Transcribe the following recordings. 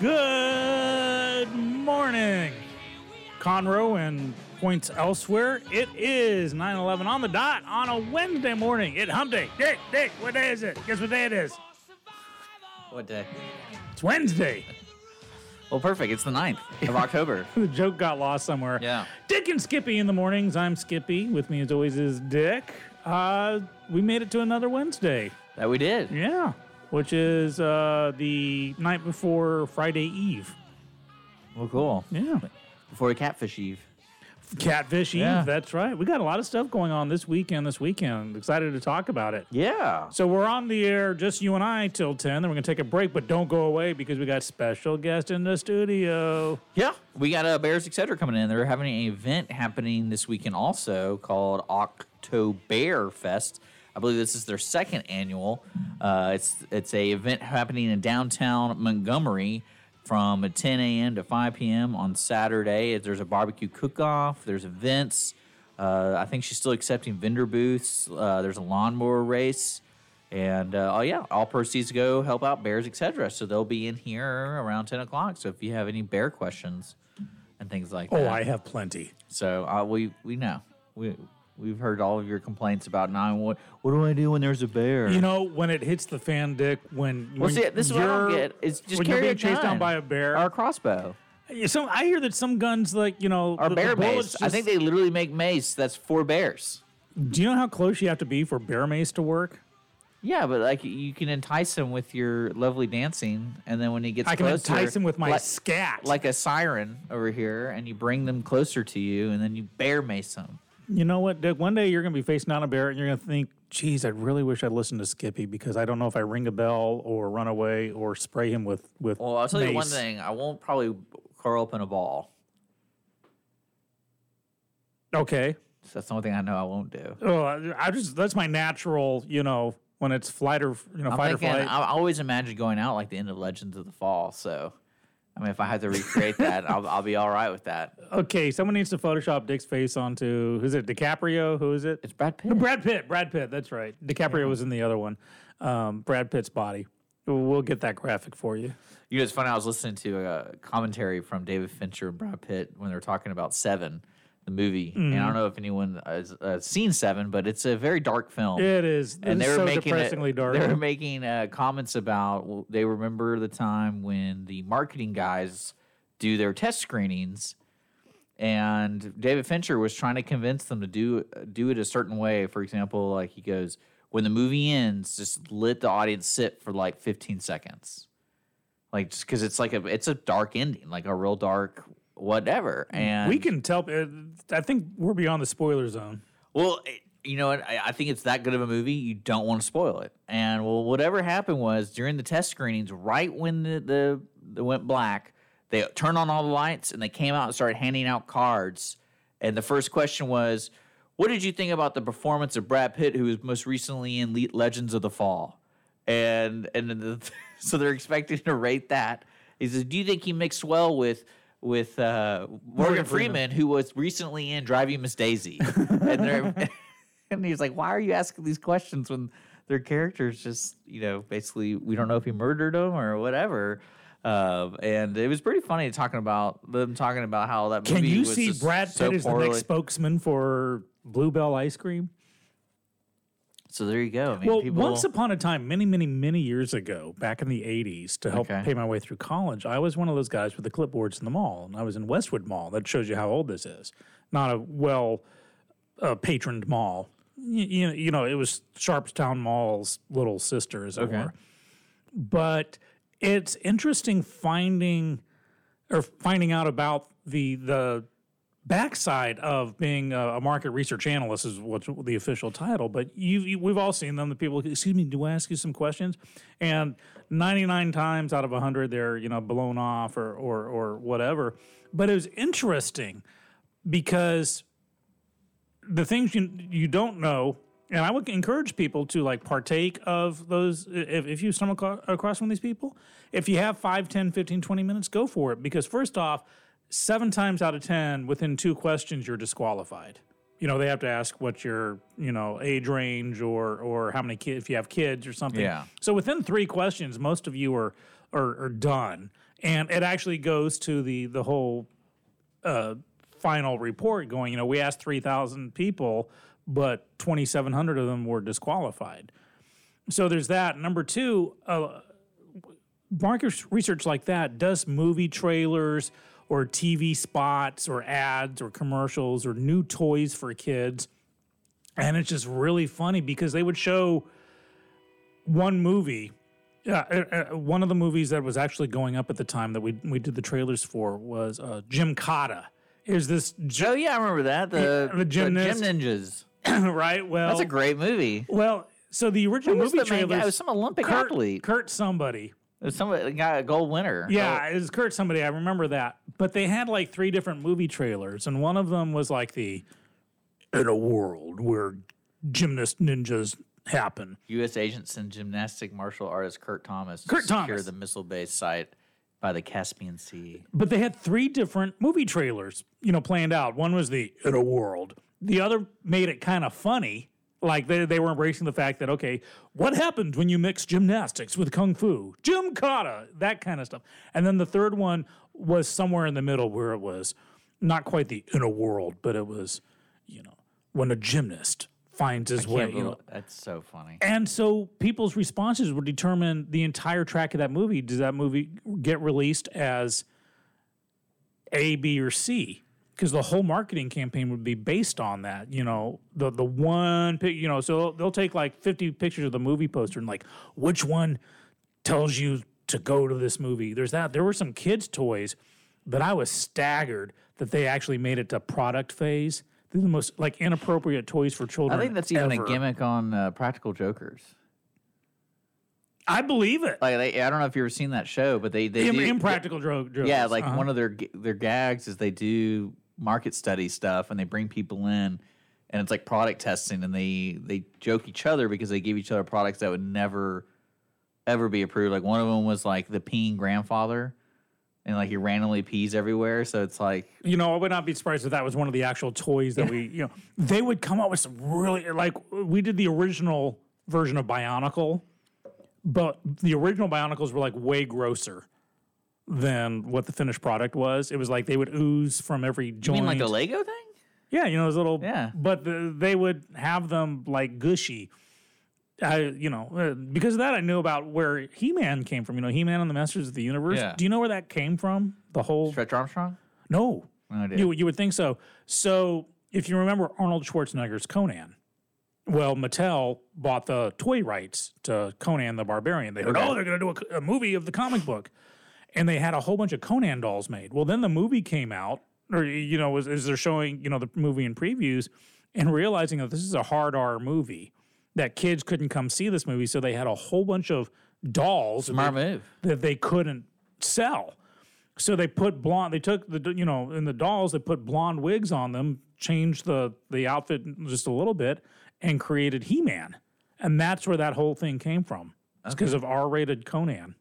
good morning, Conroe and points elsewhere. It is 9 11 on the dot on a Wednesday morning. It hump day. Dick, Dick, what day is it? Guess what day it is? What day? It's Wednesday. Well, perfect. It's the 9th of October. The joke got lost somewhere. Yeah. Dick and Skippy in the mornings. I'm Skippy. With me, as always, is Dick. Uh, we made it to another Wednesday. That we did. Yeah. Which is uh, the night before Friday Eve. Well, cool. Yeah. Before Catfish Eve. Catfish Eve, Yeah. that's right. We got a lot of stuff going on this weekend. This weekend, excited to talk about it. Yeah. So we're on the air, just you and I, till ten. Then we're gonna take a break, but don't go away because we got special guest in the studio. Yeah. We got uh, Bears Etc. coming in. They're having an event happening this weekend also called October Fest. I believe this is their second annual. Uh, it's it's a event happening in downtown Montgomery from 10 a.m. to 5 p.m. on Saturday. There's a barbecue cook-off. There's events. Uh, I think she's still accepting vendor booths. Uh, there's a lawnmower race. And uh, oh yeah, all proceeds go help out bears, etc. So they'll be in here around 10 o'clock. So if you have any bear questions and things like that, Oh, I have plenty. so uh, we we know we we've heard all of your complaints about nine. What what do I do when there's a bear? You know, when it hits the fan, Dick, when well, when see, this is what I don't get. Is just when you're being a chased down by a bear. or a crossbow so I hear that some guns, like you know, the- the bear mace. I think they literally make mace that's for bears. Do you know how close you have to be for bear mace to work? Yeah, but like you can entice him with your lovely dancing, and then when he gets I can closer, entice him with my like, scat. like a siren over here, and you bring them closer to you, and then you bear mace them. You know what, Dick? One day you're going to be facing down a bear and you're going to think, geez, I really wish I'd listened to Skippy because I don't know if I ring a bell or run away or spray him with, with Well, I'll tell you one thing: I won't probably curl up in a ball. Okay. So that's the only thing I know I won't do. Oh, I I just, that's my natural, you know, when it's flight or, you know, I'm fight or flight. I always imagine going out like the end of Legends of the Fall. So, I mean, if I had to recreate that, I'll, I'll be all right with that. okay. Someone needs to Photoshop Dick's face onto, who's it? DiCaprio? Who is it? It's Brad Pitt. Brad Pitt. Brad Pitt. That's right. DiCaprio was in the other one. Um, Brad Pitt's body. We'll get that graphic for you. You know, it's funny. I was listening to a commentary from David Fincher and Brad Pitt when they were talking about Seven, the movie. Mm-hmm. I don't know if anyone has uh, seen Seven, but it's a very dark film. It is. and they it's were so making it- depressingly dark. They were making uh, comments about well, they remember the time when the marketing guys do their test screenings, and David Fincher was trying to convince them to do do it a certain way. For example, like he goes, when the movie ends, just let the audience sit for like 15 seconds, like just because it's like a it's a dark ending, like a real dark whatever. And we can tell. uh, I think we're beyond the spoiler zone. well, you know what? I, I think it's that good of a movie. You don't want to spoil it. And well, whatever happened was during the test screenings, right when the the, the went black, they turned on all the lights and they came out and started handing out cards. And the first question was, "What did you think about the performance of Brad Pitt, who was most recently in Le- Legends of the Fall?" And and the, so they're expecting to rate that. He says, "Do you think he mixed well with?" With uh, Morgan, Freeman. Freeman, who was recently in Driving Miss Daisy, and they're and he's like, "Why are you asking these questions when their characters just, you know, basically we don't know if he murdered them or whatever." Um, and it was pretty funny talking about them talking about how that Can movie you was see just Brad so Pitt as the next spokesman for Bluebell ice cream? So there you go. I mean, Well, people, once upon a time, many, many, many years ago, back in the 80s, to help Okay. pay my way through college, I was one of those guys with the clipboards in the mall. And I was in Westwood Mall. That shows you how old this is. Not a well uh, patroned mall. you, you know, it was Sharpstown Mall's little sister, as it Okay. were. But it's interesting finding or finding out about the the backside of being a, market research analyst is what's the official title. But you, you we've all seen them. The people, excuse me, do I ask you some questions? And ninety nine times out of hundred, they're you know blown off or or or whatever. But it was interesting because the things you you don't know and i would encourage people to like partake of those if, if you stumble across one of these people if you have 5 10 15 20 minutes go for it because first off seven times out of ten within two questions you're disqualified you know they have to ask what your you know age range or or how many kids if you have kids or something Yeah. so within three questions most of you are are, are done and it actually goes to the the whole uh, final report going, you know, we asked 3,000 people, but 2,700 of them were disqualified. So there's that. Number two, uh, market research like that does movie trailers or TV spots or ads or commercials or new toys for kids. And it's just really funny because they would show one movie. Yeah, uh, uh, one of the movies that was actually going up at the time that we we did the trailers for was uh, Gymkata. Is this Oh yeah, I remember that. The, the gymnast- Gym Ninjas. right? Well, That's a great movie. well. So the original movie the main guy? trailers. It was some Olympic Kurt, athlete. Kurt somebody. Somebody got a gold winner. Yeah, it was Kurt somebody. I remember that. But they had like three different movie trailers, and one of them was like the in a world where gymnast ninjas happen. U.S. agents and gymnastic martial artist Kurt Thomas to Kurt secure Thomas. the missile-based site by the Caspian Sea. But they had three different movie trailers, you know, planned out. One was the in a world. The other made it kind of funny. Like they, they were embracing the fact that, okay, what happens when you mix gymnastics with kung fu? Gymkata, that kind of stuff. And then the third one was somewhere in the middle where it was not quite the inner world, but it was, you know, when a gymnast finds his way. You know, that's so funny. and so people's responses would determine the entire track of that movie. Does that movie get released as A, B, or C? Because the whole marketing campaign would be based on that. You know, the the one pic. You know, so they'll take like fifty pictures of the movie poster and like which one tells you to go to this movie. There's that. There were some kids' toys that I was staggered that they actually made it to product phase. They're the most like inappropriate toys for children. I think that's even ever. a gimmick on uh, Practical Jokers. I believe it. Like they, I don't know if you've ever seen that show, but they they Im- do, impractical jokes. Yeah, like Uh-huh. one of their their gags is they do market study stuff and they bring people in and it's like product testing and they they joke each other because they give each other products that would never ever be approved. Like one of them was like the peeing grandfather and like he randomly pees everywhere, so it's like You know, I would not be surprised if that was one of the actual toys that we, you know, they would come up with some really like we did the original version of Bionicle, but the original Bionicles were like way grosser than what the finished product was. It was like they would ooze from every you joint. mean like the Lego thing? Yeah, you know, those little. Yeah. But the, they would have them like gushy. I, you know, uh, because of that, I knew about where He Man came from. You know, He Man and the Masters of the Universe. Yeah. Do you know where that came from? The whole. Stretch Armstrong? No. No idea. You, you would think so. So if you remember Arnold Schwarzenegger's Conan, well, Mattel bought the toy rights to Conan the Barbarian. They heard, Okay. oh, they're going to do a, a movie of the comic book. And they had a whole bunch of Conan dolls made. Well, then the movie came out, or, you know, as, they're showing, you know, the movie in previews and realizing that this is a hard R movie, that kids couldn't come see this movie. So they had a whole bunch of dolls that Smart they- move. that they couldn't sell. So they put blonde. They took the you know in the dolls they put blonde wigs on them, changed the the outfit just a little bit, and created He Man, and that's where that whole thing came from. It's because of R rated Conan.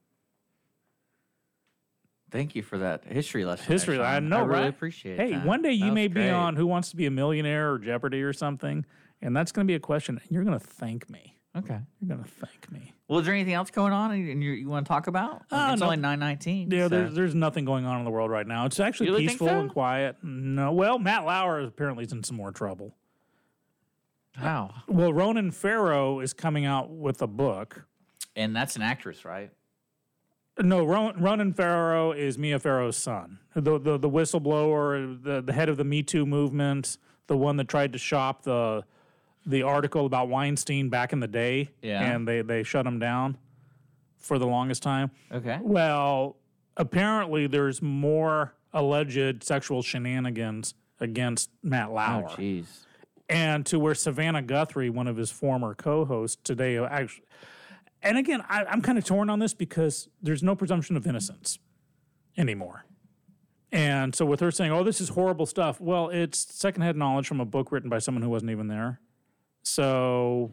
Thank you for that history lesson. History, I know, I really right? appreciate Hey, that. one day you may was be on Who Wants to Be a Millionaire or Jeopardy or something, and that's going to be a question. And you're going to thank me. Okay. You're going to thank me. Well, is there anything else going on and you, you want to talk about? Uh, it's no. only nine nineteen. Yeah, there's there's nothing going on in the world right now. It's actually really peaceful so? and quiet. No, well, Matt Lauer apparently is in some more trouble. wow. Well, Ronan Farrow is coming out with a book. And that's an actress, right? No, Ron, Ronan Farrow is Mia Farrow's son, the the, the whistleblower, the, the head of the Me Too movement, the one that tried to shop the the article about Weinstein back in the day, Yeah. and they they shut him down for the longest time. Okay. Well, apparently there's more alleged sexual shenanigans against Matt oh, Lauer. Oh, jeez. and to where Savannah Guthrie, one of his former co-hosts today, actually. And again, I, I'm kind of torn on this because there's no presumption of innocence anymore. And so with her saying, "Oh, this is horrible stuff," well, it's secondhand knowledge from a book written by someone who wasn't even there. So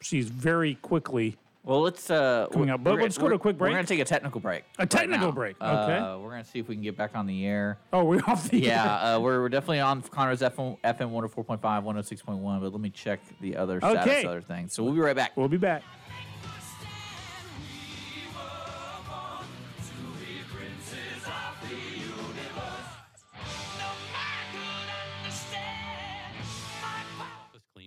she's very quickly Well, let's uh, Coming up, but let's go to a quick break. We're gonna take a technical break. A technical break, okay. Uh, we're gonna see if we can get back on the air. Oh, we're off the air. Yeah, uh, we're, we're definitely on Conroe's FM, FM 104.5, 106.1, but let me check the other status Okay. other things. So we'll be right back. We'll be back.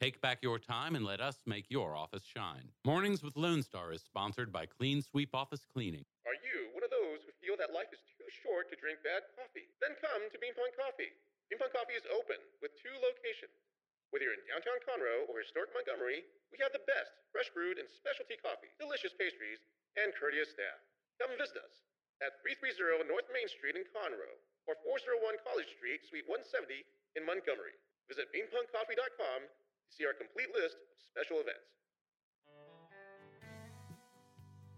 Take back your time and let us make your office shine. Mornings with Lone Star is sponsored by Clean Sweep Office Cleaning. Are you one of those who feel that life is too short to drink bad coffee? Then come to Bean Pong Coffee. Bean Pong Coffee is open with two locations. Whether you're in downtown Conroe or historic Montgomery, we have the best fresh brewed and specialty coffee, delicious pastries, and courteous staff. Come visit us at 330 North Main Street in Conroe or 401 College Street, Suite 170 in Montgomery. Visit beanpongcoffee.com to see our complete list of special events.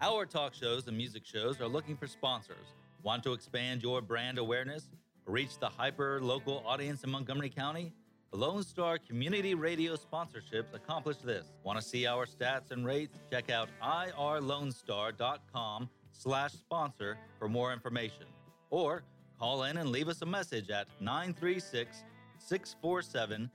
Our talk shows and music shows are looking for sponsors. Want to expand your brand awareness? Reach the hyper local audience in Montgomery County? Lone Star Community Radio sponsorships accomplish this. Want to see our stats and rates? Check out irlonestar.com slash sponsor for more information. Or call in and leave us a message at 936 647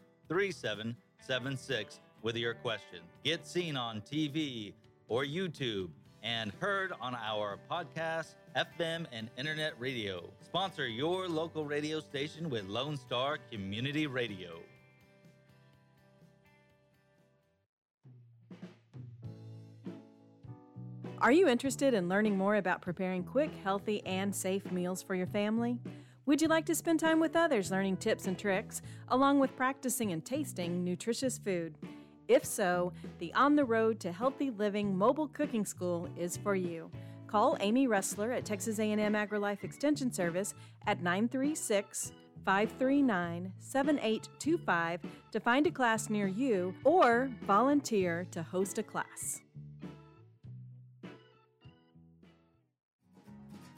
3776 with your question. Get seen on TV or YouTube and heard on our podcast, FM, and internet radio. Sponsor your local radio station with Lone Star Community Radio. Are you interested in learning more about preparing quick, healthy, and safe meals for your family? Would you like to spend time with others learning tips and tricks, along with practicing and tasting nutritious food? If so, the On the Road to Healthy Living Mobile Cooking School is for you. Call Amy Ressler at Texas A&M AgriLife Extension Service at 936 539 7825 to find a class near you or volunteer to host a class.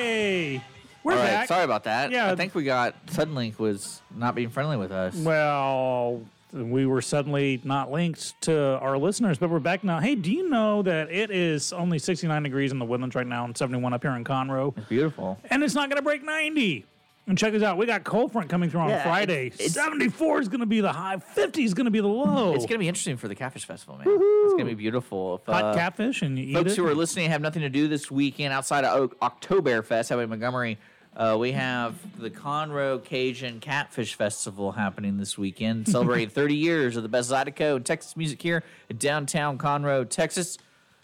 Hey, we're All right, back. sorry about that. Yeah. I think we got Suddenlink was not being friendly with us. Well, we were suddenly not linked to our listeners, but we're back now. Hey, do you know that it is only 69 degrees in the Woodlands right now and 71 up here in Conroe? It's beautiful. And it's not going to break 90. And check this out. We got cold front coming through on Yeah, Friday. it's- it's- 74 is going to be the high. 50 is going to be the low. It's going to be interesting for the Catfish Festival, man. It's going to be beautiful. If, Hot uh, catfish and you eat folks it. who are listening have nothing to do this weekend outside of O- Oktoberfest out in Montgomery. Uh, we have the Conroe Cajun Catfish Festival happening this weekend, celebrating 30 years of the best Zydeco and Texas music here in downtown Conroe, Texas.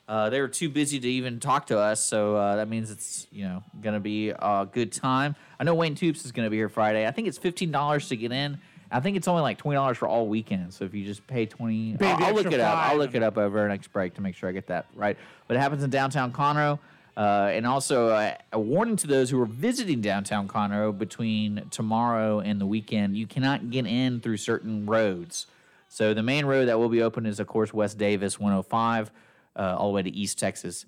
Uh, they were too busy to even talk to us, so uh, that means it's you know going to be a good time. I know Wayne Toups is going to be here Friday. I think it's fifteen dollars to get in, I think it's only like twenty dollars for all weekend. So if you just pay twenty, I'll, I'll look it up. I'll look it up over our next break to make sure I get that right. But it happens in downtown Conroe. Uh, and also uh, a warning to those who are visiting downtown Conroe between tomorrow and the weekend: you cannot get in through certain roads. So the main road that will be open is, of course, West Davis 105, uh, all the way to East Texas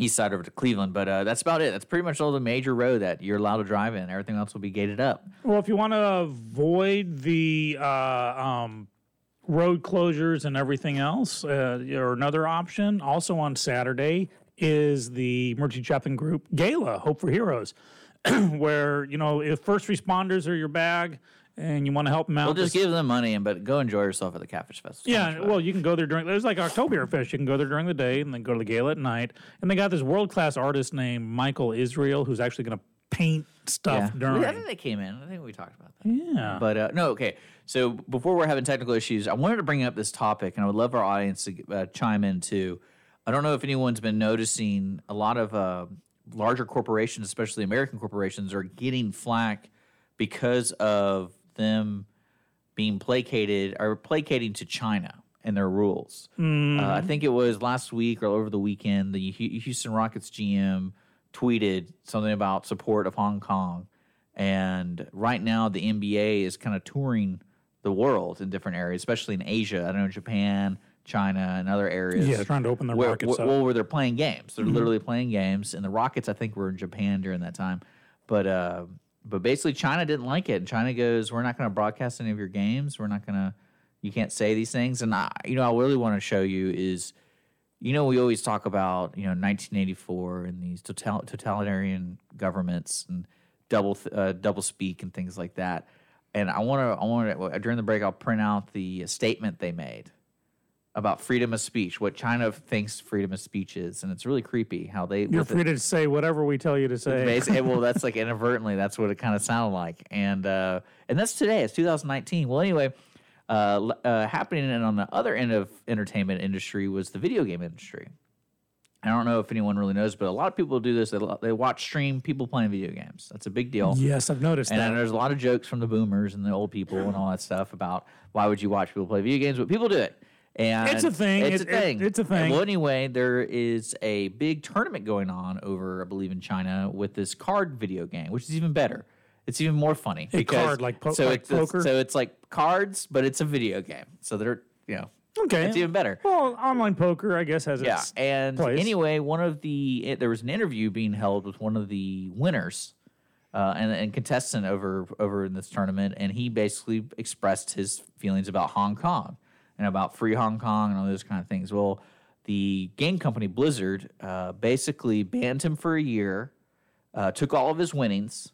east side over to Cleveland. But uh, that's about it. That's pretty much all the major road that you're allowed to drive in. Everything else will be gated up. Well, if you want to avoid the uh, um, road closures and everything else, uh, or another option, also on Saturday is the Mercy Chaplain Group Gala, Hope for Heroes, where you know if first responders are your bag and you want to help them out. We'll just this- give them money, and but go enjoy yourself at the Catfish Fest. It's so much Yeah, well, you can go there during. There's like Oktoberfest. Fest. You can go there during the day and then go to the gala at night. And they got this world class artist named Michael Israel who's actually going to paint stuff yeah. during. I think they came in. I think we talked about that. yeah. But uh, no, okay. So before we're having technical issues, I wanted to bring up this topic, and I would love our audience to uh, chime in too. I don't know if anyone's been noticing a lot of uh, larger corporations, especially American corporations, are getting flack because of them being placated or placating to China and their rules. Uh, I think it was last week or over the weekend, the Houston Rockets GM tweeted something about support of Hong Kong. And right now, the NBA is kind of touring the world in different areas, especially in Asia. I don't know, Japan, China, and other areas. Yeah, trying to open their where, markets where, up. well, where they're playing games. They're literally playing games. And the Rockets, I think, were in Japan during that time. But uh, but basically, China didn't like it. And China goes, "We're not going to broadcast any of your games. We're not going to. You can't say these things." And I, you know, I really want to show you is, you know, we always talk about you know 1984 and these total, totalitarian governments and double uh, double speak and things like that. And I want to I want to during the break I'll print out the statement they made about freedom of speech, what China thinks freedom of speech is, and it's really creepy how they You're with it- free to say whatever we tell you to say. Basically, well, that's like inadvertently, that's what it kind of sounded like, and uh, and that's today. It's 2019. Well, anyway, uh, uh, happening and on the other end of entertainment industry was the video game industry. I don't know if anyone really knows, but a lot of people do this. They, they watch stream people playing video games. That's a big deal. Yes, I've noticed And that. there's a lot of jokes from the boomers and the old people and all that stuff about why would you watch people play video games, but people do it. And It's a thing. It's It- a it- thing. it's a thing. Well, anyway, there is a big tournament going on over, I believe, in China with this card video game, which is even better. It's even more funny. A because- card, like po- so like it's, it's- poker? So it's like cards, but it's a video game. So they're you know okay. it's even better. well, online poker, I guess, has Yeah, its. and place. anyway, one of the it, there was an interview being held with one of the winners uh, and, and contestant over over in this tournament, and he basically expressed his feelings about Hong Kong and about free Hong Kong and all those kind of things. Well, the game company Blizzard uh, basically banned him for a year, uh, took all of his winnings,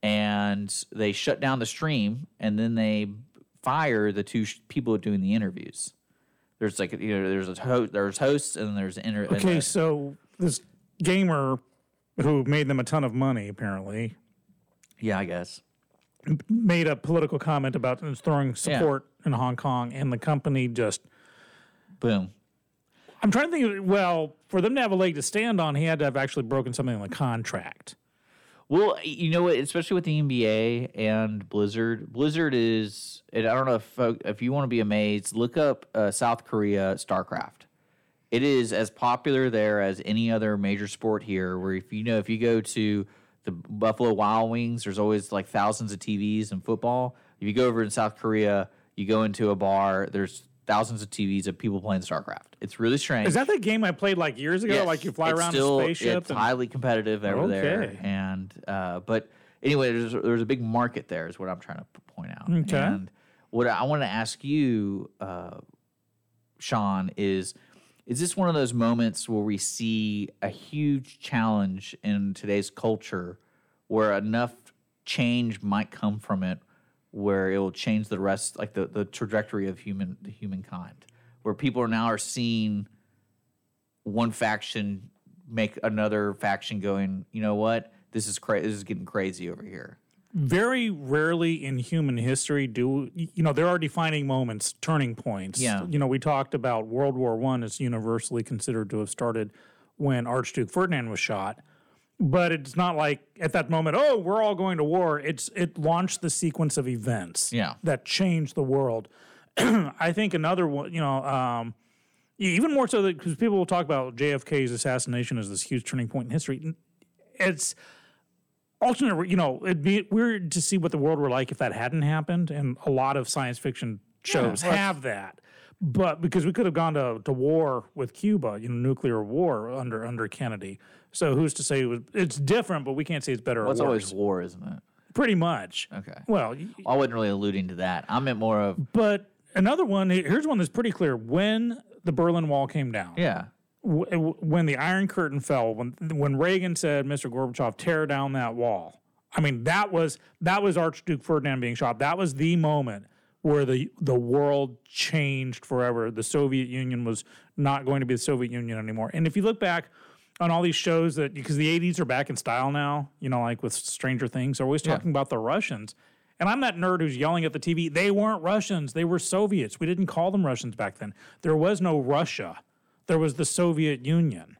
and they shut down the stream, and then they fire the two sh- people doing the interviews. There's like you know there's a host there's hosts and there's inter Okay, so this gamer who made them a ton of money, apparently, yeah I guess made a political comment about throwing support in Hong Kong, and the company just. boom I'm trying to think. Well, for them to have a leg to stand on, he had to have actually broken something in the contract. Well, you know what? Especially with the NBA and Blizzard. Blizzard is, and I don't know if if you want to be amazed, look up uh, South Korea StarCraft. It is as popular there as any other major sport here. Where if you know, if you go to the Buffalo Wild Wings, there's always like thousands of TVs and football. If you go over in South Korea, you go into a bar, there's thousands of TVs of people playing StarCraft. It's really strange. Is that the game I played like years ago? Yes, like you fly it's around still, a spaceship? It's and- highly competitive over there, Okay. and uh, but anyway, there's there's a big market there, is what I'm trying to point out. Okay. And what I want to ask you, uh, Sean, is is this one of those moments where we see a huge challenge in today's culture, where enough change might come from it, where it will change the rest, like the the trajectory of human the humankind, where people are now are seeing one faction make another faction going, you know what? This is crazy. This is getting crazy over here. Very rarely in human history do you know there are defining moments turning points Yeah. you know we talked about world war one is universally considered to have started when archduke ferdinand was shot but it's not like at that moment, oh, we're all going to war. It's it launched the sequence of events Yeah. that changed the world. I think another one, you know, um, even more so because people will talk about JFK's assassination as this huge turning point in history. It's alternate, you know, it'd be weird to see what the world were like if that hadn't happened, and a lot of science fiction shows have that. But because we could have gone to, to war with Cuba, you know, nuclear war under under Kennedy. So who's to say it was, it's different? But we can't say it's better Well, it's always war, isn't it? Pretty much. Okay. Well, I wasn't really alluding to that. I meant more of but another one. Here's one that's pretty clear. When the Berlin Wall came down, yeah. W- when the Iron Curtain fell, when when Reagan said, "Mr. Gorbachev, tear down that wall." I mean, that was that was Archduke Ferdinand being shot. That was the moment where the the world changed forever. The Soviet Union was not going to be the Soviet Union anymore. And if you look back on all these shows that because the 80s are back in style now, you know, like with Stranger Things, they're always talking about the Russians. And I'm that nerd who's yelling at the TV. They weren't Russians. They were Soviets. We didn't call them Russians back then. There was no Russia. There was the Soviet Union.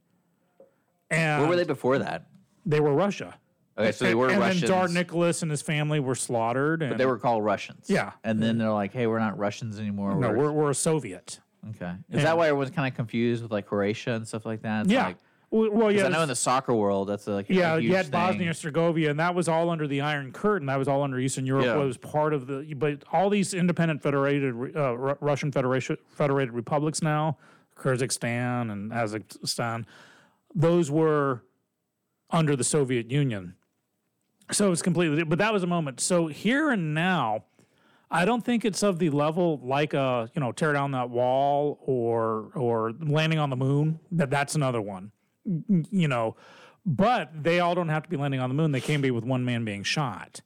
And Where were they before that? They were Russia. Okay, so they were and Russians. And then Tsar Nicholas and his family were slaughtered. And but they were called Russians. Yeah. And then they're like, hey, we're not Russians anymore. no, we're, we're a Soviet. okay. Is that why everyone's kind of confused with like Croatia and stuff like that? It's yeah. Like, well, yeah. I know in the soccer world, that's like yeah, you had. Bosnia Herzegovina, and that was all under the Iron Curtain. That was all under Eastern Europe. Yeah. Was part of the, but all these independent federated uh, Russian Federation federated republics now, Kyrgyzstan and Kazakhstan, those were under the Soviet Union. So it's completely, but that was a moment. So here and now, I don't think it's of the level like a you know tear down that wall or or landing on the moon. That that's another one, you know. But they all don't have to be landing on the moon. They can be with one man being shot.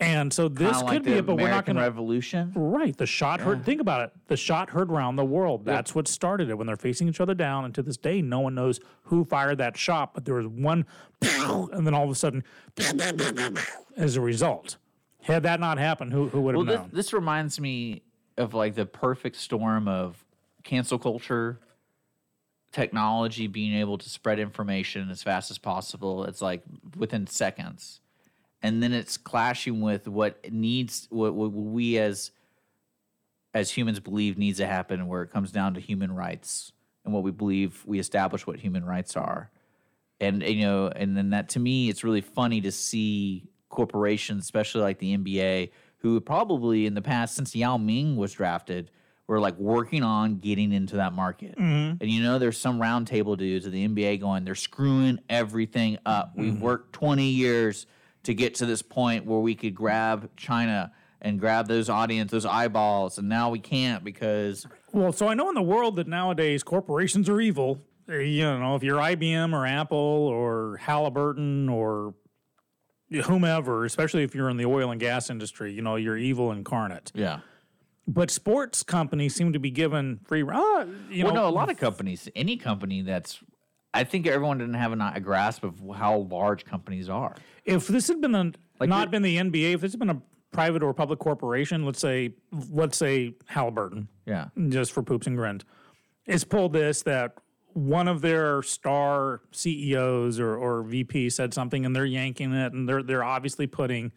And so this Kinda could like be the it, but we're not American going to. Revolution. Right. The shot heard. Think about it. The shot heard round the world. That's what started it when they're facing each other down. And to this day, no one knows who fired that shot, but there was one, and then all of a sudden, as a result. Had that not happened, who, who would have Well, this, this reminds me of like the perfect storm of cancel culture, technology being able to spread information as fast as possible. It's like within seconds, and then it's clashing with what needs what, what we as as humans believe needs to happen, where it comes down to human rights and what we believe we establish what human rights are. And you know and then that to me it's really funny to see corporations especially like the nba who probably in the past since yao ming was drafted were like working on getting into that market. Mm-hmm. And you know there's some roundtable dudes at the nba going they're screwing everything up. Mm-hmm. We've worked 20 years to get to this point where we could grab china and grab those audience those eyeballs and now we can't because Well, so I know in the world that nowadays corporations are evil. You know, if you're IBM or Apple or Halliburton or whomever, especially if you're in the oil and gas industry, you know, you're evil incarnate. yeah But sports companies seem to be given free. Uh, you well, know, no, a lot of companies, any company that's, I think everyone didn't have a, a grasp of how large companies are. If this had been a, Like not been the NBA, if this had been a private or public corporation, let's say, let's say Halliburton, Yeah. just for poops and grins, is pulled this that one of their star CEOs or, or VP said something and they're yanking it and they're they're obviously putting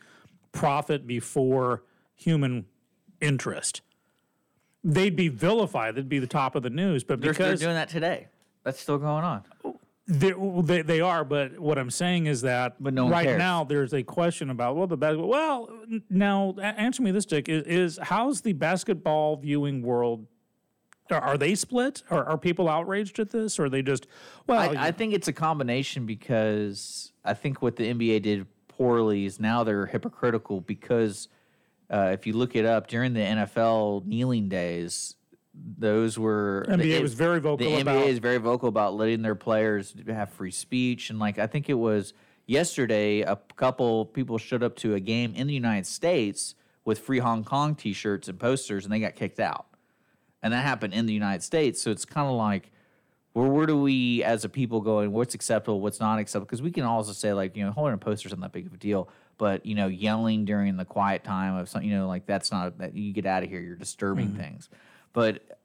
profit before human interest. They'd be vilified. They'd be the top of the news. But They're, they're doing that today. That's still going on. They, they they are, but what I'm saying is that But no right cares. now there's a question about well the basketball. Well, now answer me this, Dick. Is, is how's the basketball viewing world? Are, are they split? Are, are people outraged at this, or are they just well? I, I think it's a combination because I think what the NBA did poorly is now they're hypocritical because uh, if you look it up during the NFL kneeling days, those were the NBA M- was very vocal The about- NBA is very vocal about letting their players have free speech and like I think it was yesterday a couple people showed up to a game in the United States with free Hong Kong T-shirts and posters and they got kicked out and that happened in the United States. So it's kind of like, well, where do we as a people going? What's acceptable? What's not acceptable? Because we can also say like, you know, holding a poster isn't that big of a deal, but you know, yelling during the quiet time of something, you know, like that's not that you get out of here. You're disturbing mm-hmm. things. But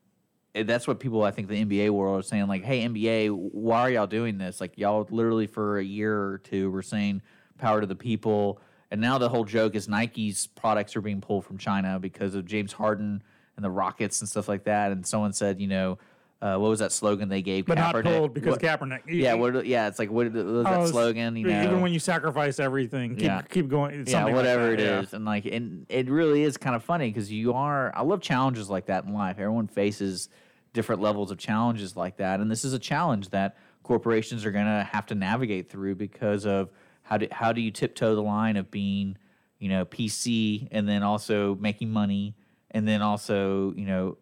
that's what people I think the NBA world are saying like, "Hey NBA, why are y'all doing this? Like y'all literally for a year or two were saying power to the people, and now the whole joke is Nike's products are being pulled from China because of James Harden and the Rockets and stuff like that. And someone said, you know, uh, what was that slogan they gave? but not Kaepernick? pulled because What- Kaepernick. Yeah, what, yeah, it's like what what was that Oh, slogan? You know, even when you sacrifice everything, keep Yeah. keep going. yeah, something like whatever that, it is, yeah. and like, and it really is kind of funny because you are. I love challenges like that in life. Everyone faces different levels of challenges like that, and this is a challenge that corporations are going to have to navigate through because of how do how do you tiptoe the line of being, you know, PC and then also making money, and then also you know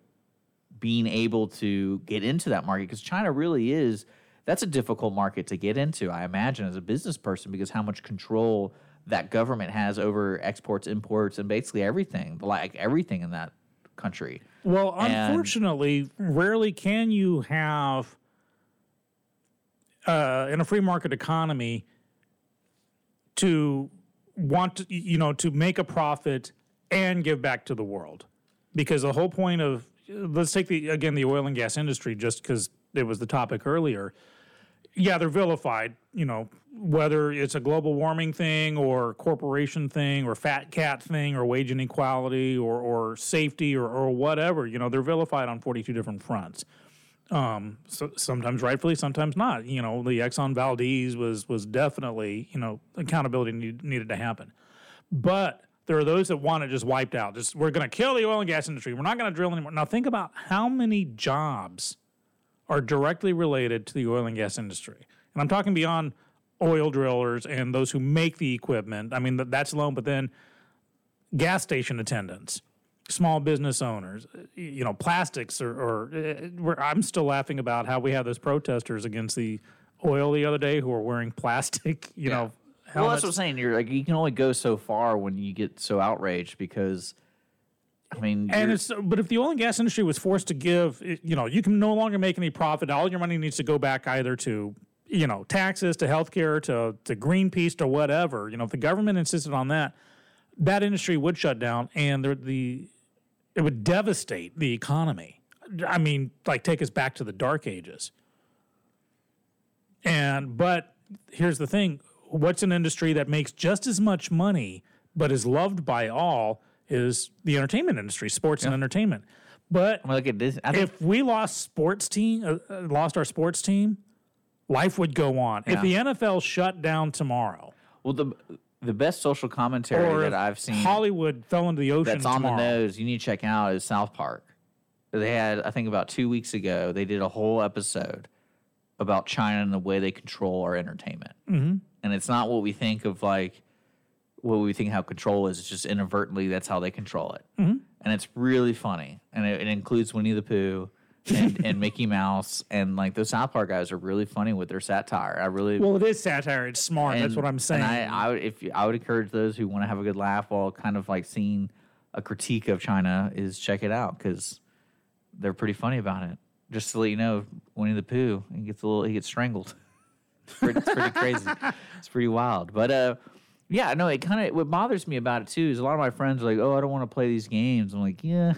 being able to get into that market because China really is that's a difficult market to get into. I imagine as a business person because how much control that government has over exports, imports, and basically everything, like everything in that country. Well, And- unfortunately, rarely can you have uh, in a free market economy to want to, you know to make a profit and give back to the world, because the whole point of let's take the again the oil and gas industry just because it was the topic earlier. Yeah, they're vilified. You know whether it's a global warming thing or corporation thing or fat cat thing or wage inequality or, or safety or, or whatever. You know they're vilified on forty two different fronts um, so, sometimes rightfully, sometimes not. You know, the Exxon Valdez was was definitely you know accountability need, needed to happen, but there are those that want it just wiped out. Just we're going to kill the oil and gas industry. We're not going to drill anymore. Now think about how many jobs are directly related to the oil and gas industry, and I'm talking beyond oil drillers and those who make the equipment. I mean that's alone, but then gas station attendants, small business owners, uh, you know, plastics, or, or uh, I'm still laughing about how we have those protesters against the oil the other day who are wearing plastic, you know. Well, that's what I'm saying. You're like you can only go so far when you get so outraged because, I mean, And it's but if the oil and gas industry was forced to give, you know, you can no longer make any profit. All your money needs to go back either to, you know, taxes, to healthcare, to to Greenpeace, to whatever. You know, if the government insisted on that, that industry would shut down, and the the it would devastate the economy. I mean, like take us back to the dark ages. And but here's the thing: what's an industry that makes just as much money but is loved by all is the entertainment industry, sports and entertainment. But I mean, look at this. If we lost sports team, uh, uh, lost our sports team, life would go on. If the NFL shut down tomorrow, well the the best social commentary or that I've seen Hollywood fell into the ocean that's on the nose you need to check out is South Park. They had, I think, about two weeks ago, they did a whole episode about China and the way they control our entertainment. Mm-hmm. And it's not what we think of like what we think how control is. It's just inadvertently that's how they control it. Mm-hmm. And it's really funny. And it, it includes Winnie the Pooh. and, and Mickey Mouse and like those South Park guys are really funny with their satire. I really Well, it is satire. It's smart. That's what I'm saying. And I, I would, if I would encourage those who want to have a good laugh while kind of like seeing a critique of China is check it out because they're pretty funny about it. Just to let you know, Winnie the Pooh he gets a little he gets strangled. it's, pretty, it's pretty crazy. It's pretty wild. But uh, yeah, no, it kind of what bothers me about it too is a lot of my friends are like, oh, I don't want to play these games. I'm like, yeah,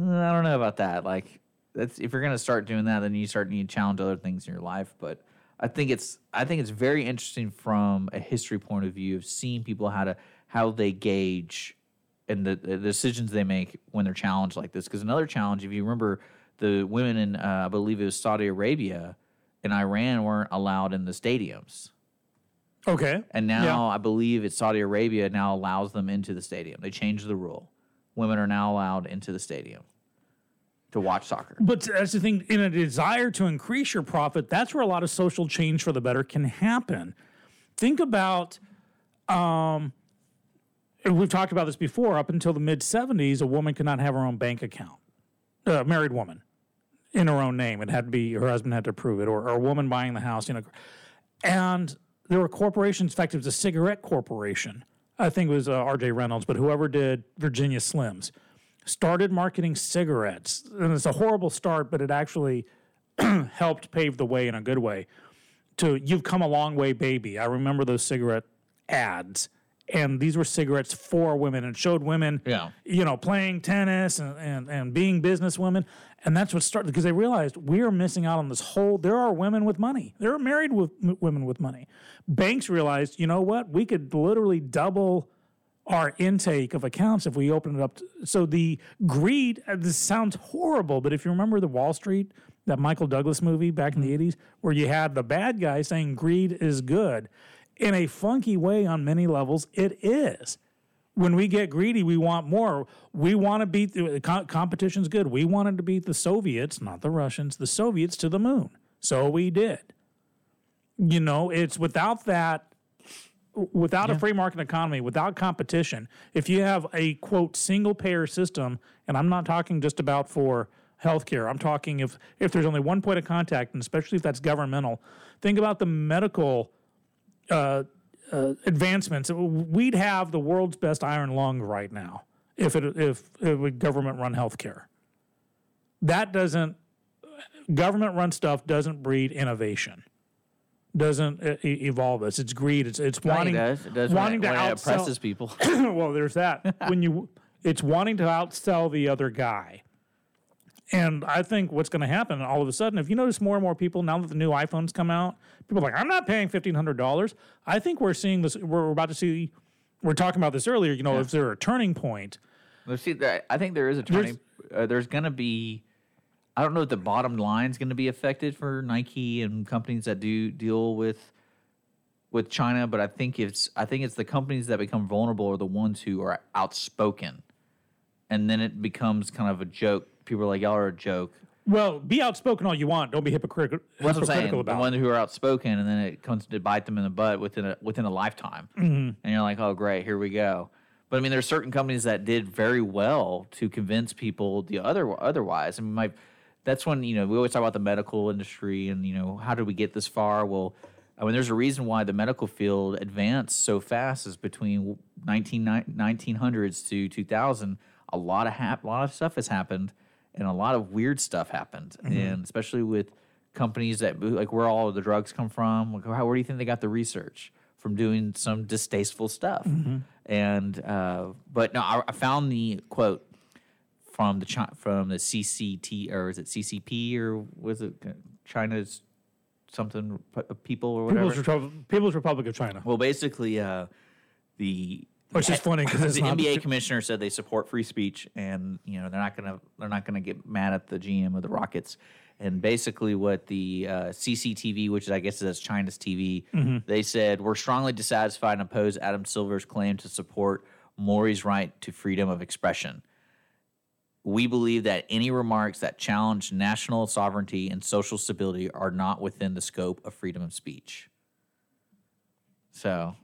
uh, I don't know about that. Like, that's if you're gonna start doing that, then you start need to challenge other things in your life. But I think it's I think it's very interesting from a history point of view of seeing people how to how they gauge and the, the decisions they make when they're challenged like this. Because another challenge, if you remember, the women in uh, I believe it was Saudi Arabia and Iran weren't allowed in the stadiums. okay. And now Yeah. I believe it's Saudi Arabia now allows them into the stadium. They changed the rule. Women are now allowed into the stadium to watch soccer. But that's the thing. In a desire to increase your profit, that's where a lot of social change for the better can happen. Think about, um, and we've talked about this before. Up until the mid '70s, a woman could not have her own bank account. A married woman in her own name. It had to be her husband had to approve it, or, or a woman buying the house. You know, and there were corporations. In fact, it was a cigarette corporation. I think it was uh, R.J. Reynolds, but whoever did Virginia Slims started marketing cigarettes. And it's a horrible start, but it actually helped pave the way in a good way to You've Come a Long Way, Baby. I remember those cigarette ads. and these were cigarettes for women and showed women, Yeah. you know, playing tennis and, and, and being business women. And that's what started because they realized we are missing out on this whole. There are women with money. There are married with m- women with money. Banks realized, you know what? We could literally double our intake of accounts if we open it up. To, so the greed. uh, This sounds horrible, but if you remember the Wall Street, that Michael Douglas movie back in the '80s, where you had the bad guy saying greed is good, in a funky way on many levels, it is when we get greedy, we want more. We want to beat the co- competition's good. We wanted to beat the Soviets, not the Russians, the Soviets to the moon. So we did. You know, it's without that, without a free market economy, without competition, if you have a quote single payer system, and I'm not talking just about for healthcare, I'm talking if if there's only one point of contact, and especially if that's governmental, think about the medical uh, Uh, advancements, we'd have the world's best iron lung right now if it if it would government run healthcare. That doesn't government run stuff doesn't breed innovation. Doesn't uh, e- evolve us. It's greed. It's it's think wanting it does. It does wanting when, it, to when outsell. oppresses people. well, there's that. when you it's wanting to outsell the other guy. And I think what's going to happen all of a sudden, if you notice more and more people now that the new iPhones come out, people are like, I'm not paying fifteen hundred dollars. I think we're seeing this. We're about to see. We're talking about this earlier. You know, is there a turning point? Let's see. I think there is a turning. Uh, there's going to be. I don't know if the bottom line is going to be affected for Nike and companies that do deal with with China, but I think it's I think it's the companies that become vulnerable are the ones who are outspoken, and then it becomes kind of a joke. People are like, "Y'all are a joke." Well, be outspoken all you want. Don't be hypocritical, Well, That's what I'm saying. hypocritical The about. ones who are outspoken, and then it comes to bite them in the butt within a within a lifetime, mm-hmm. and you're like, "Oh, great, here we go." But I mean, there's certain companies that did very well to convince people the other otherwise. I mean, my that's when you know we always talk about the medical industry and you know how did we get this far? Well, I mean, there's a reason why the medical field advanced so fast. Is between 19, 1900s to 2000, a lot of hap- a lot of stuff has happened, and a lot of weird stuff happened, and especially with companies that like where all of the drugs come from. Like, how, where do you think they got the research from doing some distasteful stuff? And uh, but no, I, I found the quote from the from the CCT or is it CCP or was it China's something people or whatever? People's, Repub- People's Republic of China. well, basically, uh, the Which is funny because the NBA commissioner said they support free speech, and you know they're not gonna they're not gonna get mad at the GM of the Rockets. And basically, what the uh, CCTV, which is, I guess is China's TV, Mm-hmm. they said we're strongly dissatisfied and oppose Adam Silver's claim to support Morey's right to freedom of expression. We believe that any remarks that challenge national sovereignty and social stability are not within the scope of freedom of speech. So,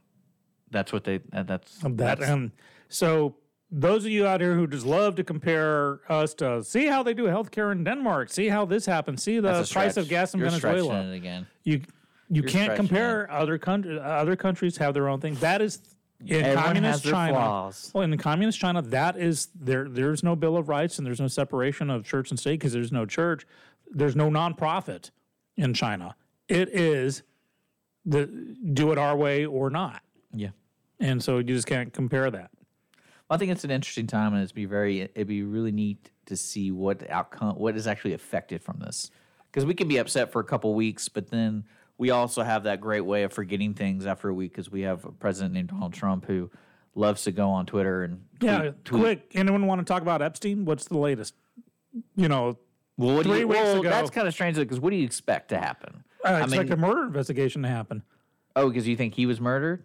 that's what they. uh, That's that. that's- And so those of you out here who just love to compare us to see how they do healthcare in Denmark, see how this happens, see the price of gas in You're Venezuela. it again. You you You're can't compare other countries. Other countries have their own thing. That is in Everyone communist China. flaws. Well, in communist China, that is there. There's no Bill of Rights and there's no separation of church and state because there's no church. There's no nonprofit in China. It is the do it our way or not, Yeah. and so you just can't compare that. I think it's an interesting time, and it'd be very, it'd be really neat to see what outcome, what is actually affected from this, because we can be upset for a couple weeks, but then we also have that great way of forgetting things after a week, because we have a president named Donald Trump who loves to go on Twitter and tweet, Yeah, tweet. quick. Anyone want to talk about Epstein? What's the latest? You know, Well, three you, weeks well, ago- that's kind of strange because what do you expect to happen? I expect mean- a murder investigation to happen. Oh, because you think he was murdered?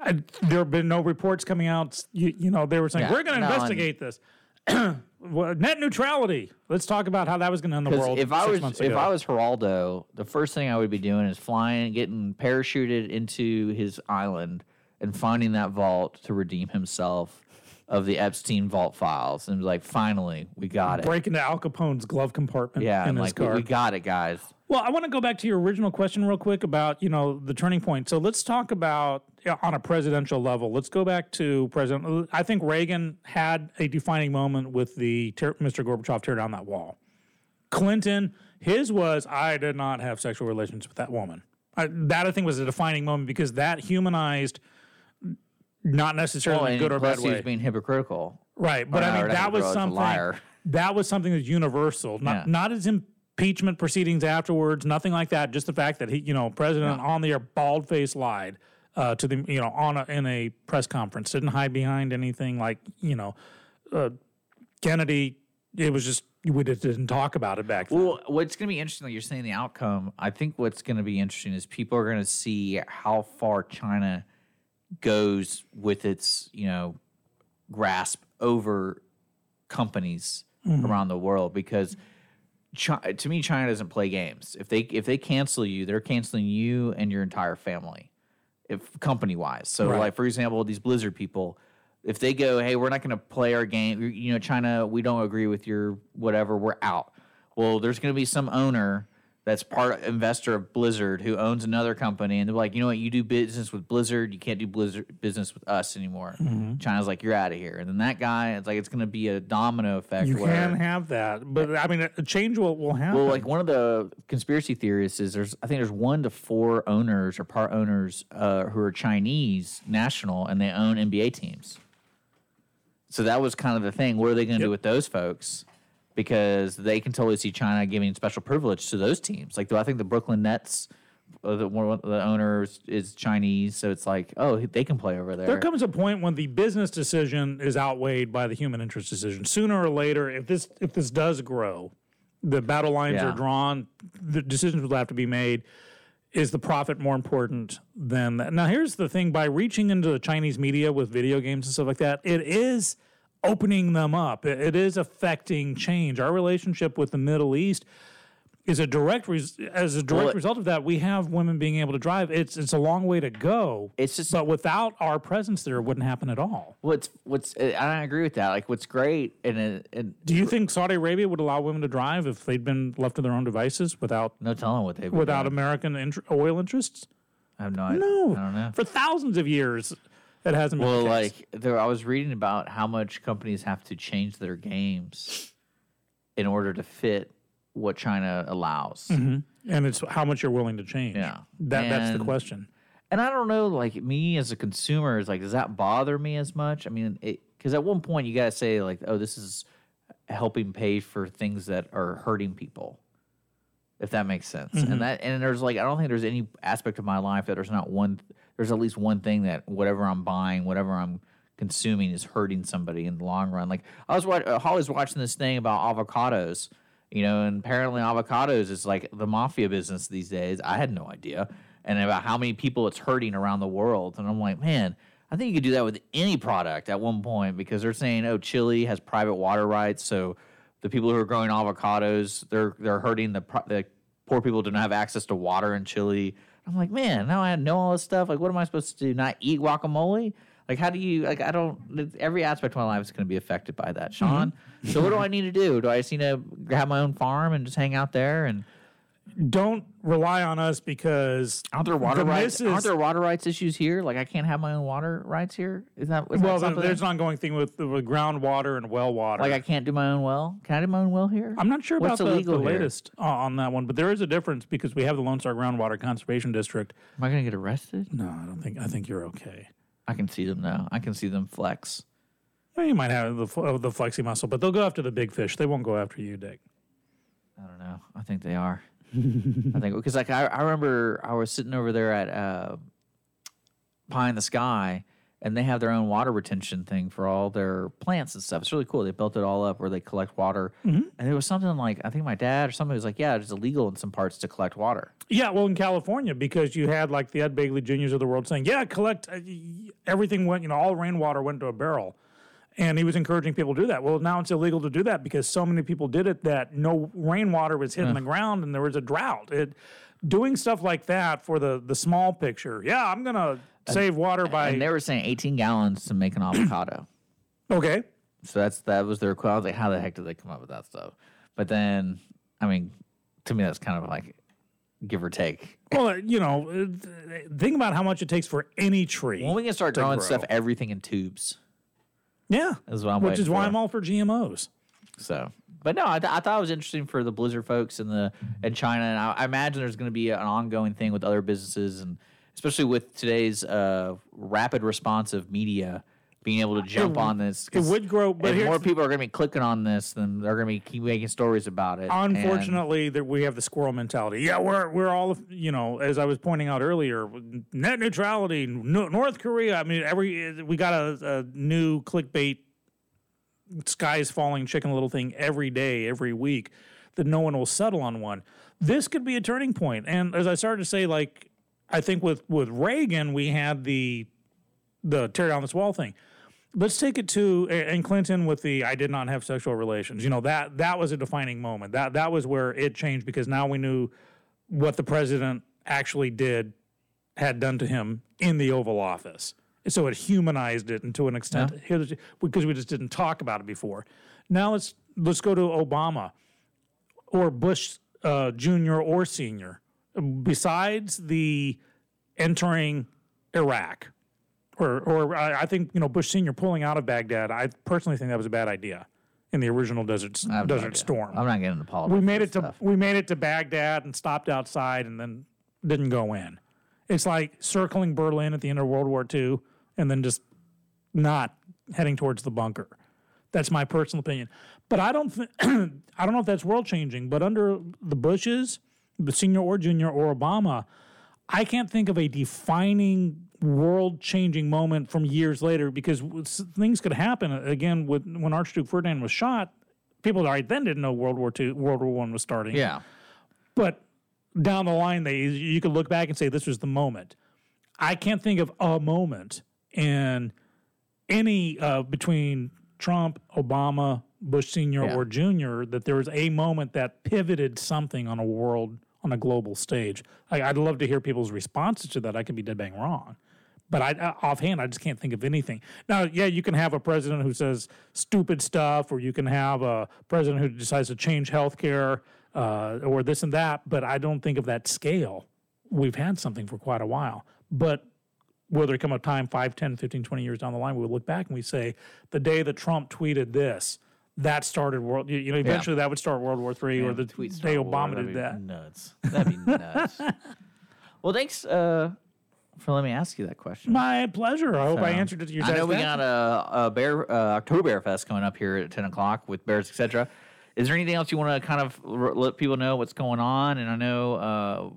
I, there have been no reports coming out. You, you know, they were saying Yeah, we're going to no, investigate this. Well, Net neutrality. Let's talk about how that was going to end the world. if I was if. I was Geraldo, the first thing I would be doing is flying, getting parachuted into his island, and finding that vault to redeem himself of the Epstein vault files, and like, finally, we got it. break into Al Capone's glove compartment yeah, in and his like we, car. we got it, guys. Well, I want to go back to your original question real quick about you know the turning point. So let's talk about on a presidential level. Let's go back to President. I think Reagan had a defining moment with the Mr. Gorbachev tear down that wall. Clinton, his was I did not have sexual relations with that woman. I, that I think was a defining moment because that humanized not necessarily Well, in a good or bad he way. was being hypocritical. Right, but I mean that was something. That was something that's universal. Not Yeah. not his impeachment proceedings afterwards. Nothing like that. Just the fact that he, you know, president on the air, bald face lied uh, to the, you know, on a, in a press conference. Didn't hide behind anything like, you know, uh, Kennedy. It was just we just didn't talk about it back then. Well, what's going to be interesting, like you're saying, the outcome. I think what's going to be interesting is people are going to see how far China goes with its, you know, grasp over companies mm-hmm. around the world because Chi- to me China doesn't play games. If they if they cancel you, they're canceling you and your entire family. If company wise. So Right. like for example, these Blizzard people if they go, "Hey, we're not going to play our game. You know, China, we don't agree with your whatever. We're out." Well, there's going to be some owner that's part investor of Blizzard who owns another company, and they're like, "You know what? You do business with Blizzard. You can't do Blizzard business with us anymore." Mm-hmm. China's like, "You're out of here." And then that guy, it's like it's going to be a domino effect. you can have that, but I mean, a change will, will happen. well, like one of the conspiracy theorists is there's I think there's one to four owners or part owners uh, who are Chinese national and they own NBA teams. So that was kind of the thing. What are they going to do with those folks? Because they can totally see China giving special privilege to those teams. Like do I think the Brooklyn Nets, uh, the one the owners is Chinese, so it's like oh they can play over there. There comes a point when the business decision is outweighed by the human interest decision. Sooner or later, if this if this does grow, the battle lines Yeah. are drawn. The decisions will have to be made. Is the profit more important than that? Now, here's the thing: by reaching into the Chinese media with video games and stuff like that, it is opening them up. It, it is affecting change. Our relationship with the Middle East is a direct res- as a direct Well, result of that. We have women being able to drive. It's it's a long way to go. It's just But without our presence there, it wouldn't happen at all. what's what's I agree with that. Like what's great and it, Do you think Saudi Arabia would allow women to drive if they'd been left to their own devices without no telling what they've without done. American int- oil interests? I have no idea. No, I don't know. For thousands of years, it hasn't been. Well, the like there, I was reading about how much companies have to change their games in order to fit what China allows. Mm-hmm. and it's how much you're willing to change. Yeah. that that's the question. And I don't know, like me as a consumer is like, does that bother me as much? I mean, because at one point you gotta say like, oh, this is helping pay for things that are hurting people, if that makes sense. And mm-hmm. that, and there's like, I don't think there's any aspect of my life that there's not one, there's at least one thing that whatever I'm buying, whatever I'm consuming is hurting somebody in the long run. Like I was watching, uh, Holly's watching this thing about avocados. You know, and apparently avocados is like the mafia business these days. I had no idea and about how many people it's hurting around the world. And I'm like, man, I think you could do that with any product at one point because they're saying, oh, Chile has private water rights, so the people who are growing avocados, they're they're hurting the the poor people do not have access to water in Chile. I'm like, man, now I know all this stuff. Like, what am I supposed to do? Not eat guacamole? Like, how do you like? I don't. Every aspect of my life is going to be affected by that, mm-hmm. Sean. So, what do I need to do? Do I just need to have my own farm and just hang out there and? Don't rely on us because Aren't there water the rights? Aren't there water rights issues here? Like I can't have my own water rights here. Is that is well, that there- there's an ongoing thing with, with groundwater and well water. like I can't do my own well. Can I do my own well here? I'm not sure What's about the, the latest uh, on that one, but there is a difference because we have the Lone Star Groundwater Conservation District. Am I going to get arrested? No, I don't think. I think you're okay. I can see them now. I can see them flex. Well, you might have the uh, the flexi muscle, but they'll go after the big fish. They won't go after you, Dick. I don't know. I think they are. I think because like I, I remember I was sitting over there at uh, Pie in the Sky, and they have their own water retention thing for all their plants and stuff. It's really cool. They built it all up where they collect water, and there was something like I think my dad or somebody was like, "Yeah, it's illegal in some parts to collect water." Yeah, well, in California, because you had like the Ed Begley Juniors of the world saying, "Yeah, collect uh, everything went, you know, all rainwater went to a barrel," and he was encouraging people to do that. Well, now it's illegal to do that because so many people did it that no rainwater was hitting the ground and there was a drought. It doing stuff like that for the the small picture. Yeah, I'm gonna save water by And they were saying 18 gallons to make an avocado. okay. So that's that was their quote. I was like, how the heck did they come up with that stuff? But then, I mean, to me, that's kind of like give or take. Well, you know, uh, think about how much it takes for any tree. When we can start growing grow. stuff, everything in tubes. Yeah, Is what I'm which is why for. I'm all for GMOs. So, but no, I, th- I thought it was interesting for the Blizzard folks in the in China, and I, I imagine there's going to be an ongoing thing with other businesses, and especially with today's uh, rapid responsive media being able to jump w- on this. It would grow, but more people are going to be clicking on this, then they're going to be keep making stories about it. Unfortunately, that we have the squirrel mentality. Yeah, we're we're all you know, as I was pointing out earlier, net neutrality, no, North Korea. I mean, every we got a, a new clickbait, skies falling, chicken little thing every day, every week. That no one will settle on one. This could be a turning point. And as I started to say, like I think with with Reagan, we had the the tear down this wall thing let's take it to and Clinton with the I did not have sexual relations. You know that that was a defining moment. That that was where it changed because now we knew what the president actually did had done to him in the Oval Office. So it humanized it and to an extent here's- because we just didn't talk about it before. Now let's let's go to Obama or Bush uh, Jr. or Senior. Besides the entering Iraq, or or I I think you know Bush Senior pulling out of Baghdad. I personally think that was a bad idea in the original Desert have no Desert. Storm. I'm not getting into politics. we made it to stuff. we made it to Baghdad and stopped outside and then didn't go in. It's like circling Berlin at the end of World War II and then just not heading towards the bunker. That's my personal opinion. But I don't th- I don't know if that's world changing. But under the Bushes, the senior or junior or Obama, I can't think of a defining world changing moment from years later because things could happen again with when Archduke Ferdinand was shot. People right then didn't know World War II, World War One was starting. Yeah. But down the line, they you could look back and say this was the moment. I can't think of a moment in any uh, between Trump, Obama, Bush Senior, Yeah. or Junior that there was a moment that pivoted something on a world on a global stage. I, I'd love to hear people's responses to that. I could be dead bang wrong. But I, offhand, I just can't think of anything. Now, yeah, you can have a president who says stupid stuff, or you can have a president who decides to change healthcare, uh, or this and that. But I don't think of that scale. We've had something for quite a while. But will there come a time 5, 10, 15, 20 years down the line, we look back and we say, the day that Trump tweeted this, that started world. You, know, eventually that would start World War III, or the day war, Obama that'd did be that. Nuts. That'd be nuts. well, thanks uh, for letting me ask you that question. My pleasure. I hope I answered it to your satisfaction. I know we got a, a bear uh, coming up here at ten o'clock with bears, etc. Is there anything else you want to kind of r- let people know what's going on? And I know uh,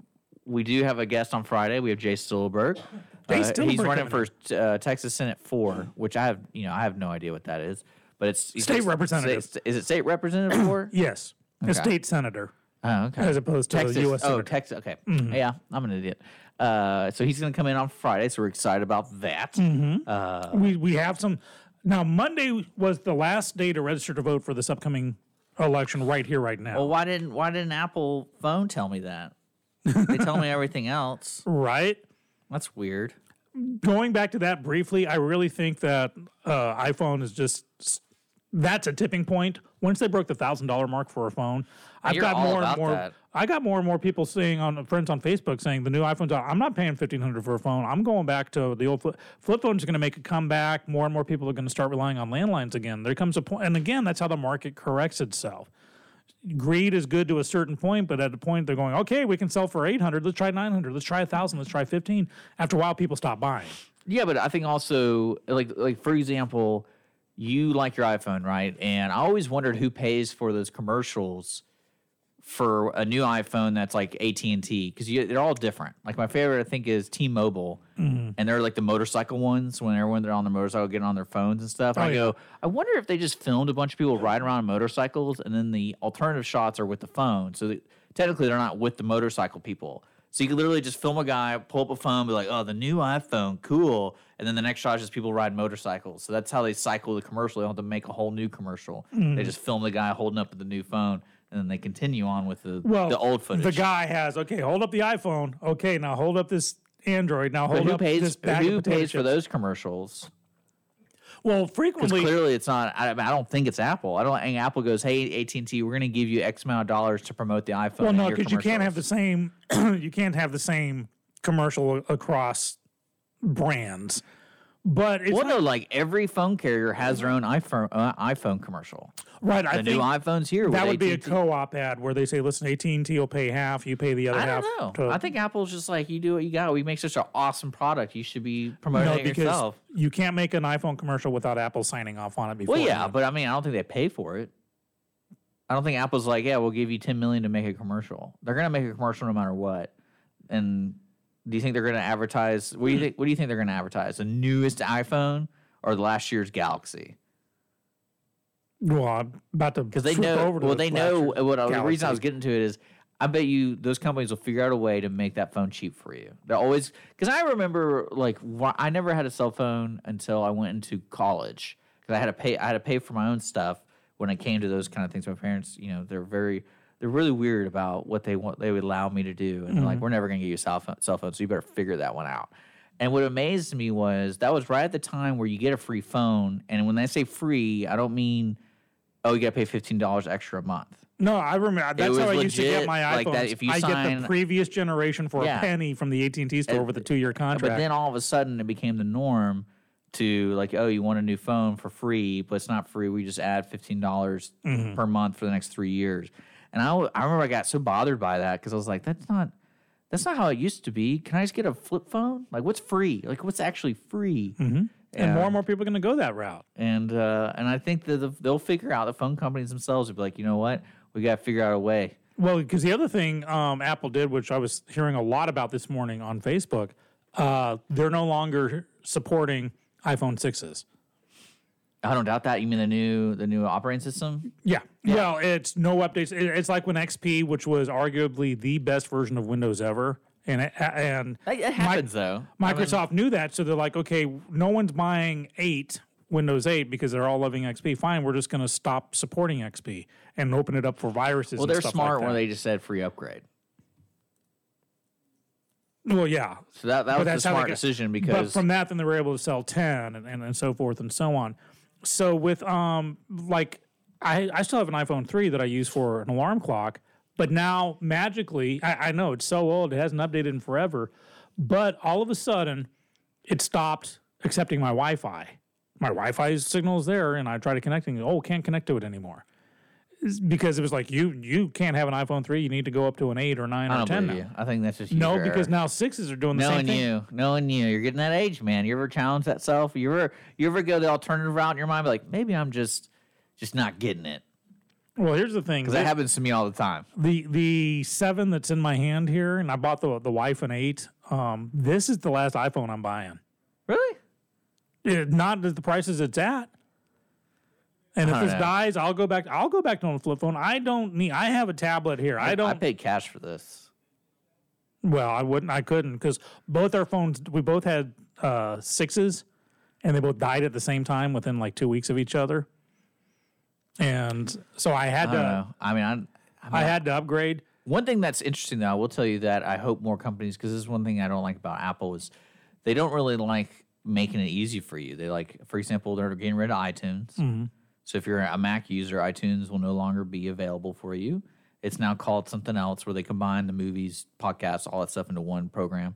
we do have a guest on Friday. We have Jay Stillberg. Jay Uh, he's running for uh, Texas Senate four, which I have you know I have no idea what that is, but it's State just- representative. sta- Is it state representative four? Yes, a state senator Oh, okay. as opposed to Texas. U.S. oh, senator. Texas. Okay. Yeah, I'm an idiot. Uh, so he's going to come in on Friday, so we're excited about that. Mm-hmm. Uh, we we have some. Now Monday was the last day to register to vote for this upcoming election right here, right now. Well, why didn't why didn't Apple phone tell me that? they tell me everything else. right. That's weird. Going back to that briefly, I really think that uh, iPhone is just that's a tipping point. Once they broke the thousand dollar mark for a phone, I've You're got more and more. that. I got more and more people saying on friends on Facebook saying the new iPhones. I'm not paying fifteen hundred for a phone. I'm going back to the old flip, flip phones. Are going to make a comeback. More and more people are going to start relying on landlines again. There comes a point, and again, that's how the market corrects itself. Greed is good to a certain point, but at a point they're going, okay, we can sell for eight hundred. Let's try nine hundred. Let's try a thousand. Let's try fifteen. After a while, people stop buying. Yeah, but I think also like like for example, you like your iPhone, right? And I always wondered who pays for those commercials for a new iPhone that's like AT and T because they're all different. Like my favorite, I think, is T-Mobile, Mm-hmm. and they're like the motorcycle ones when everyone they're on their motorcycle getting on their phones and stuff. Oh, I yeah. go, I wonder if they just filmed a bunch of people riding around on motorcycles, and then the alternative shots are with the phone. So that, technically, they're not with the motorcycle people. So you could literally just film a guy, pull up a phone, be like, "Oh, the new iPhone, cool," and then the next shot is just people ride motorcycles. So that's how they cycle the commercial. They don't have to make a whole new commercial. Mm. They just film the guy holding up the new phone, and then they continue on with the Well, the old footage. The guy has okay. Hold up the iPhone. Okay, now hold up this Android. Now hold who up pays? this bag Who pays for those commercials? Well, frequently, clearly it's not. I, I don't think it's Apple. I don't think Apple goes, "Hey, AT and T, we're going to give you X amount of dollars to promote the iPhone." well, no, because you can't have the same. you can't have the same commercial across brands. But it's well, no, like every phone carrier has their own iPhone uh, iPhone commercial. right. I The new think iPhones here. that would be a AT&T. co-op ad where they say, "Listen, AT and T will pay half, you pay the other I half." don't know. to- I think Apple's just like you do what you got. We make such an awesome product. You should be promoting no, it because yourself. you can't make an iPhone commercial without Apple signing off on it before. Well, yeah, but I mean, I don't think they pay for it. I don't think Apple's like, yeah, we'll give you ten million to make a commercial. They're gonna make a commercial no matter what. And do you think they're gonna advertise? What do you think? What do you think they're gonna advertise? The newest iPhone or the last year's Galaxy? well, I'm about to Because they know. Over to Well, the they know. What the reason I was getting to it is, I bet you those companies will figure out a way to make that phone cheap for you. They're always because I remember like wh- I never had a cell phone until I went into college because I had to pay. I had to pay for my own stuff when it came to those kind of things. My parents, you know, they're very. They're really weird about what they want. They would allow me to do, and they're like, "We're never going to get you a cell phone, cell phone, so you better figure that one out." And what amazed me was that was right at the time where you get a free phone, and when I say free, I don't mean, oh, you got to pay fifteen dollars extra a month. No, I remember that's how I used to get my iPhones. like that if you I get the previous generation for Yeah. a penny from the AT and T store And- with a two-year contract. But then all of a sudden, it became the norm to like, oh, you want a new phone for free, but it's not free. We just add fifteen dollars Mm-hmm. per month for the next three years. And I, I remember I got so bothered by that because I was like, that's not that's not how it used to be. Can I just get a flip phone? Like, what's free? Like, what's actually free? and Yeah. more and more people are going to go that route. And uh, and I think that the, they'll figure out the phone companies themselves will be like, you know what, we got to figure out a way. Well, because the other thing um, Apple did, which I was hearing a lot about this morning on Facebook, uh, they're no longer supporting iPhone sixes. I don't doubt that. You mean the new the new operating system? Yeah. Well, it's no updates. It- It's like when XP, which was arguably the best version of Windows ever, and it, and that happens though. I mean- Microsoft knew that, so they're like, okay, no one's buying eight Windows 8 because they're all loving XP. Fine, we're just going to stop supporting XP and open it up for viruses. well, they're smart like when they just said free upgrade. Well, yeah, So that, that But was the that's how they smart got- decision but because from that, then they were able to sell ten and, and, and so forth and so on. So with um like I I still have an iPhone three that I use for an alarm clock, but now magically I, I know it's so old it hasn't updated in forever, but all of a sudden it stopped accepting my Wi-Fi. My Wi-Fi signal is there, and I try to connecting. Oh, can't connect to it anymore. Because it was like you you can't have an iPhone three. You need to go up to an eight or nine I or ten now. you. I think that's just No, because now sixes are doing the same thing. knowing you, knowing you, you're getting that age, man. You ever challenge that self? You ever you ever go the alternative route in your mind, be like maybe I'm just just not getting it Well, here's the thing. because that happens to me all the time. the the seven that's in my hand here, and I bought the the wife an eight. Um, this is the last iPhone I'm buying. Really? It, not at the prices it's at. And if I this know. dies, I'll go back. I'll go back to a flip phone. I don't need. I have a tablet here. I don't. I paid cash for this. well, I wouldn't. I couldn't because both our phones. We both had uh, sixes, and they both died at the same time within like two weeks of each other. And so I had I to. know. I mean, I, I, mean, I had to upgrade. One thing that's interesting, though, I will tell you that I hope more companies, because this is one thing I don't like about Apple, is they don't really like making it easy for you. They like, for example, they're getting rid of iTunes. So if you're a Mac user, iTunes will no longer be available for you. It's now called something else where they combine the movies, podcasts, all that stuff into one program.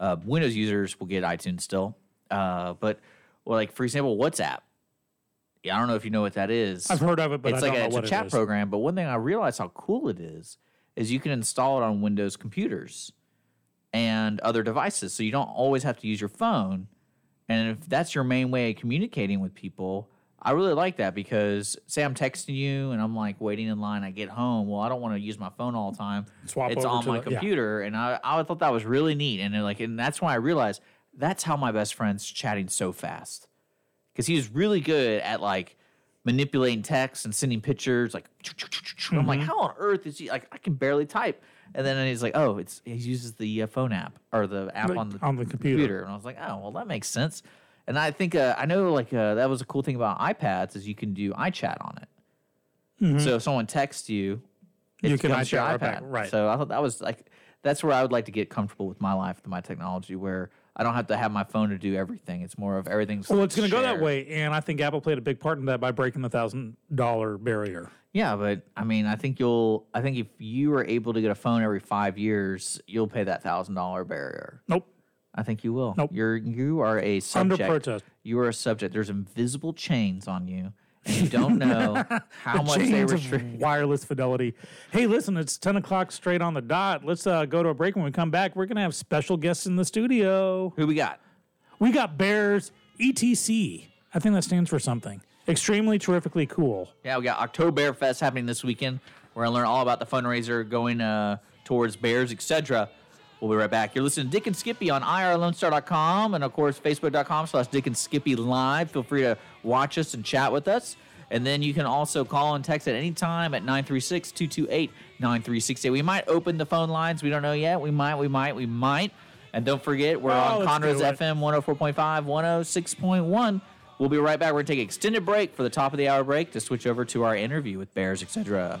Uh, Windows users will get iTunes still. Uh, but, well, like, for example, WhatsApp. Yeah, I don't know if you know what that is I've heard of it, but it's I like don't a, know it's a chat program. But one thing I realized how cool it is is you can install it on Windows computers and other devices, so you don't always have to use your phone. And if that's your main way of communicating with people, I really like that because say I'm texting you and I'm like waiting in line, I get home. Well, I don't want to use my phone all the time. Swap it's on my the- yeah. computer, and I, I thought that was really neat. And like, and that's when I realized that's how my best friend's chatting so fast because he was really good at like manipulating text and sending pictures. Like, I'm like, Mm-hmm. how on earth is he? Like, I can barely type. And then he's like, oh, it's he uses the uh, phone app or the app Like, on the on the computer. And I was like, oh, well, that makes sense. And I think uh, I know like uh, that was a cool thing about iPads is you can do iChat on it. So if someone texts you, it Mm-hmm. You can your iChat right iPad. right. So I thought that was like that's where I would like to get comfortable with my life, with my technology, where I don't have to have my phone to do everything. It's more of everything's. Well, it's going to go that way, and I think Apple played a big part in that by breaking the thousand dollar barrier. Yeah, but I mean, I think you'll. I think if you are able to get a phone every five years, you'll pay that thousand dollar barrier. Nope. I think you will. Nope. You're you are a subject. Under protest. You are a subject. There's invisible chains on you, and you don't know how The much they restrict. wireless fidelity. Hey, listen, it's 10 o'clock straight on the dot. Let's uh, go to a break. When we come back, we're going to have special guests in the studio. Who we got? We got Bears ETC. I think that stands for something. Extremely terrifically cool. Yeah, we got October Bear Fest happening this weekend. We're gonna learn all about the fundraiser going uh, towards Bears, etc. We'll be right back. You're listening to Dick and Skippy on irlonestar.com and of course facebook.com slash Dick and Skippy live. Feel free to watch us and chat with us. And then you can also call and text at any time at 936-228-9368. We might open the phone lines. We don't know yet. We might, we might, we might. And don't forget, we're Oh, on let's Conroe's do it. FM 104.5, 106.1. We'll be right back. We're going to take an extended break for the top of the hour break to switch over to our interview with Bears, etc.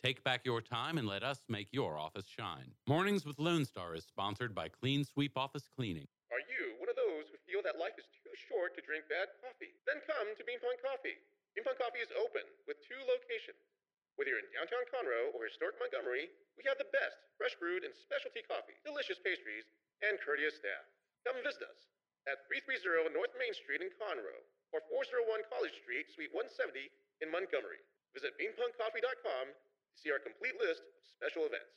Take back your time and let us make your office shine. Mornings with Lone Star is sponsored by Clean Sweep Office Cleaning. Are you one of those who feel that life is too short to drink bad coffee? Then come to Bean Pong Coffee. Bean Pong Coffee is open with two locations. Whether you're in downtown Conroe or historic Montgomery, we have the best fresh brewed and specialty coffee, delicious pastries, and courteous staff. Come visit us at 330 North Main Street in Conroe or 401 College Street, Suite 170 in Montgomery. Visit beanpongcoffee.com to see our complete list of special events.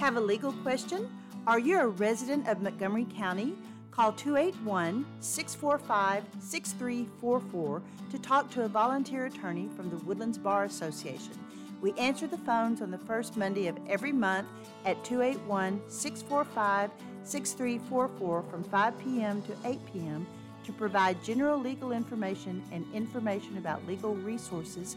Have a legal question? Are you a resident of Montgomery County? Call 281 645 6344 to talk to a volunteer attorney from the Woodlands Bar Association. We answer the phones on the first Monday of every month at 281 645 6344 from 5 p.m. to 8 p.m. to provide general legal information and information about legal resources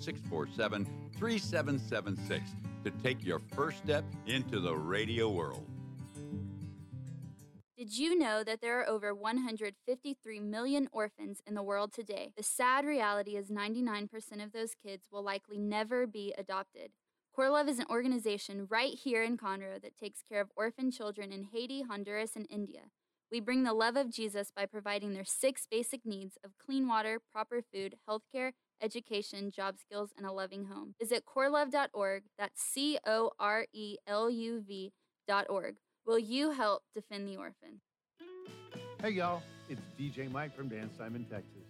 647 3776 to take your first step into the radio world. Did you know that there are over 153 million orphans in the world today? The sad reality is 99% of those kids will likely never be adopted. CoreLuv is an organization right here in Conroe that takes care of orphan children in Haiti, Honduras, and India. We bring the love of Jesus by providing their six basic needs of clean water, proper food, healthcare, education, job skills, and a loving home. Visit coreluv.org. That's C O R E L U V.org. Will you help defend the orphan? Hey y'all, it's DJ Mike from Dance Simon, Texas.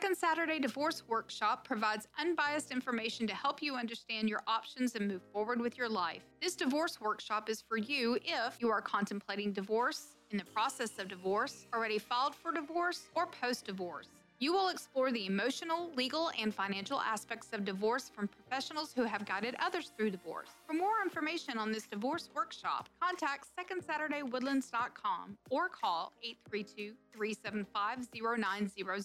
Second Saturday Divorce Workshop provides unbiased information to help you understand your options and move forward with your life. This divorce workshop is for you if you are contemplating divorce, in the process of divorce, already filed for divorce, or post divorce. You will explore the emotional, legal, and financial aspects of divorce from professionals who have guided others through divorce. For more information on this divorce workshop, contact secondsaturdaywoodlands.com or call 832 375 0900.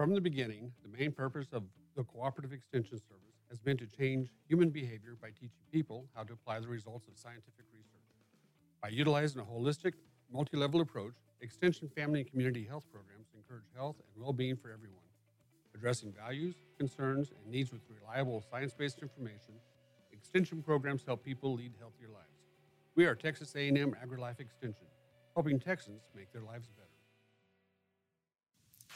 From the beginning, the main purpose of the Cooperative Extension Service has been to change human behavior by teaching people how to apply the results of scientific research. By utilizing a holistic, multi level approach, Extension family and community health programs encourage health and well being for everyone. Addressing values, concerns, and needs with reliable science based information, Extension programs help people lead healthier lives. We are Texas A&M AgriLife Extension, helping Texans make their lives better.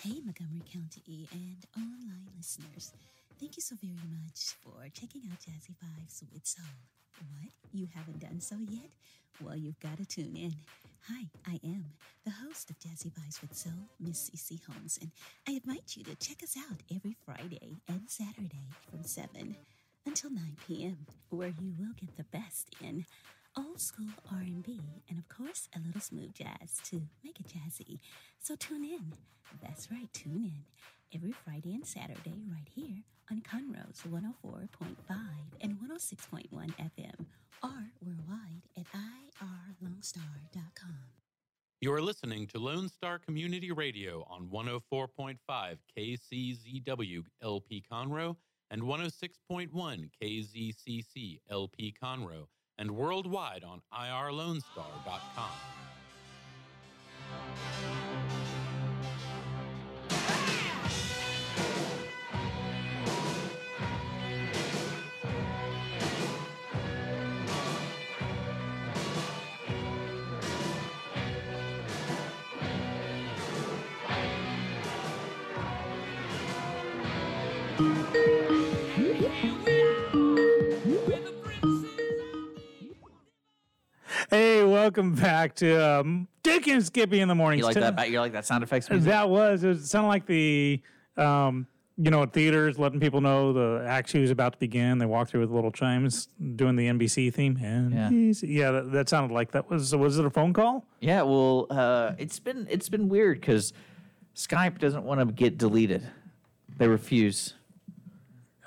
Hey, Montgomery County and online listeners. Thank you so very much for checking out Jazzy Vibes with Soul. What? You haven't done so yet? Well, you've got to tune in. Hi, I am the host of Jazzy Vibes with Soul, Miss CC Holmes, and I invite you to check us out every Friday and Saturday from 7 until 9 p.m., where you will get the best in old school R&B and of course a little smooth jazz to make it jazzy. So tune in. That's right, tune in every Friday and Saturday right here on Conroe's 104.5 and 106.1 FM or worldwide at irlonestar.com. You are listening to Lone Star Community Radio on 104.5 KCZW LP Conroe and 106.1 KZCC LP Conroe and worldwide on irlonestar.com. Hey, welcome back to um, Dick and Skippy in the morning. You like that? You like that sound effects? music? That was. It sounded like the, um, you know, at theaters, letting people know the act was about to begin. They walk through with little chimes, doing the NBC theme. And Yeah. yeah, that, that sounded like that was. Was it a phone call? Yeah, well, uh, it's been it's been weird because Skype doesn't want to get deleted. They refuse.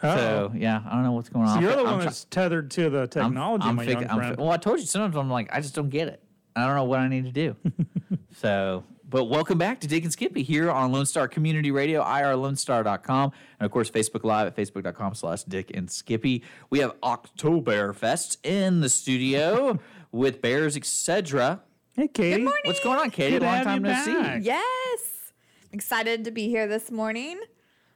So oh. yeah, I don't know what's going So on. you're I'm the fi- one I'm that's tethered to the I'm- technology, I'm my fig- young I'm friend. fi- well, I told you sometimes I'm like I just don't get it. I don't know what I need to do. so, but welcome back to Dick and Skippy here on Lone Star Community Radio, irlonestar.com, and of course Facebook Live at facebook.com slash Dick and Skippy. We have Oktoberfest in the studio with Bears, etc. Hey, Katie. Good morning. What's going on, Katie? Good to Long have time you no see. Yes. Excited to be here this morning.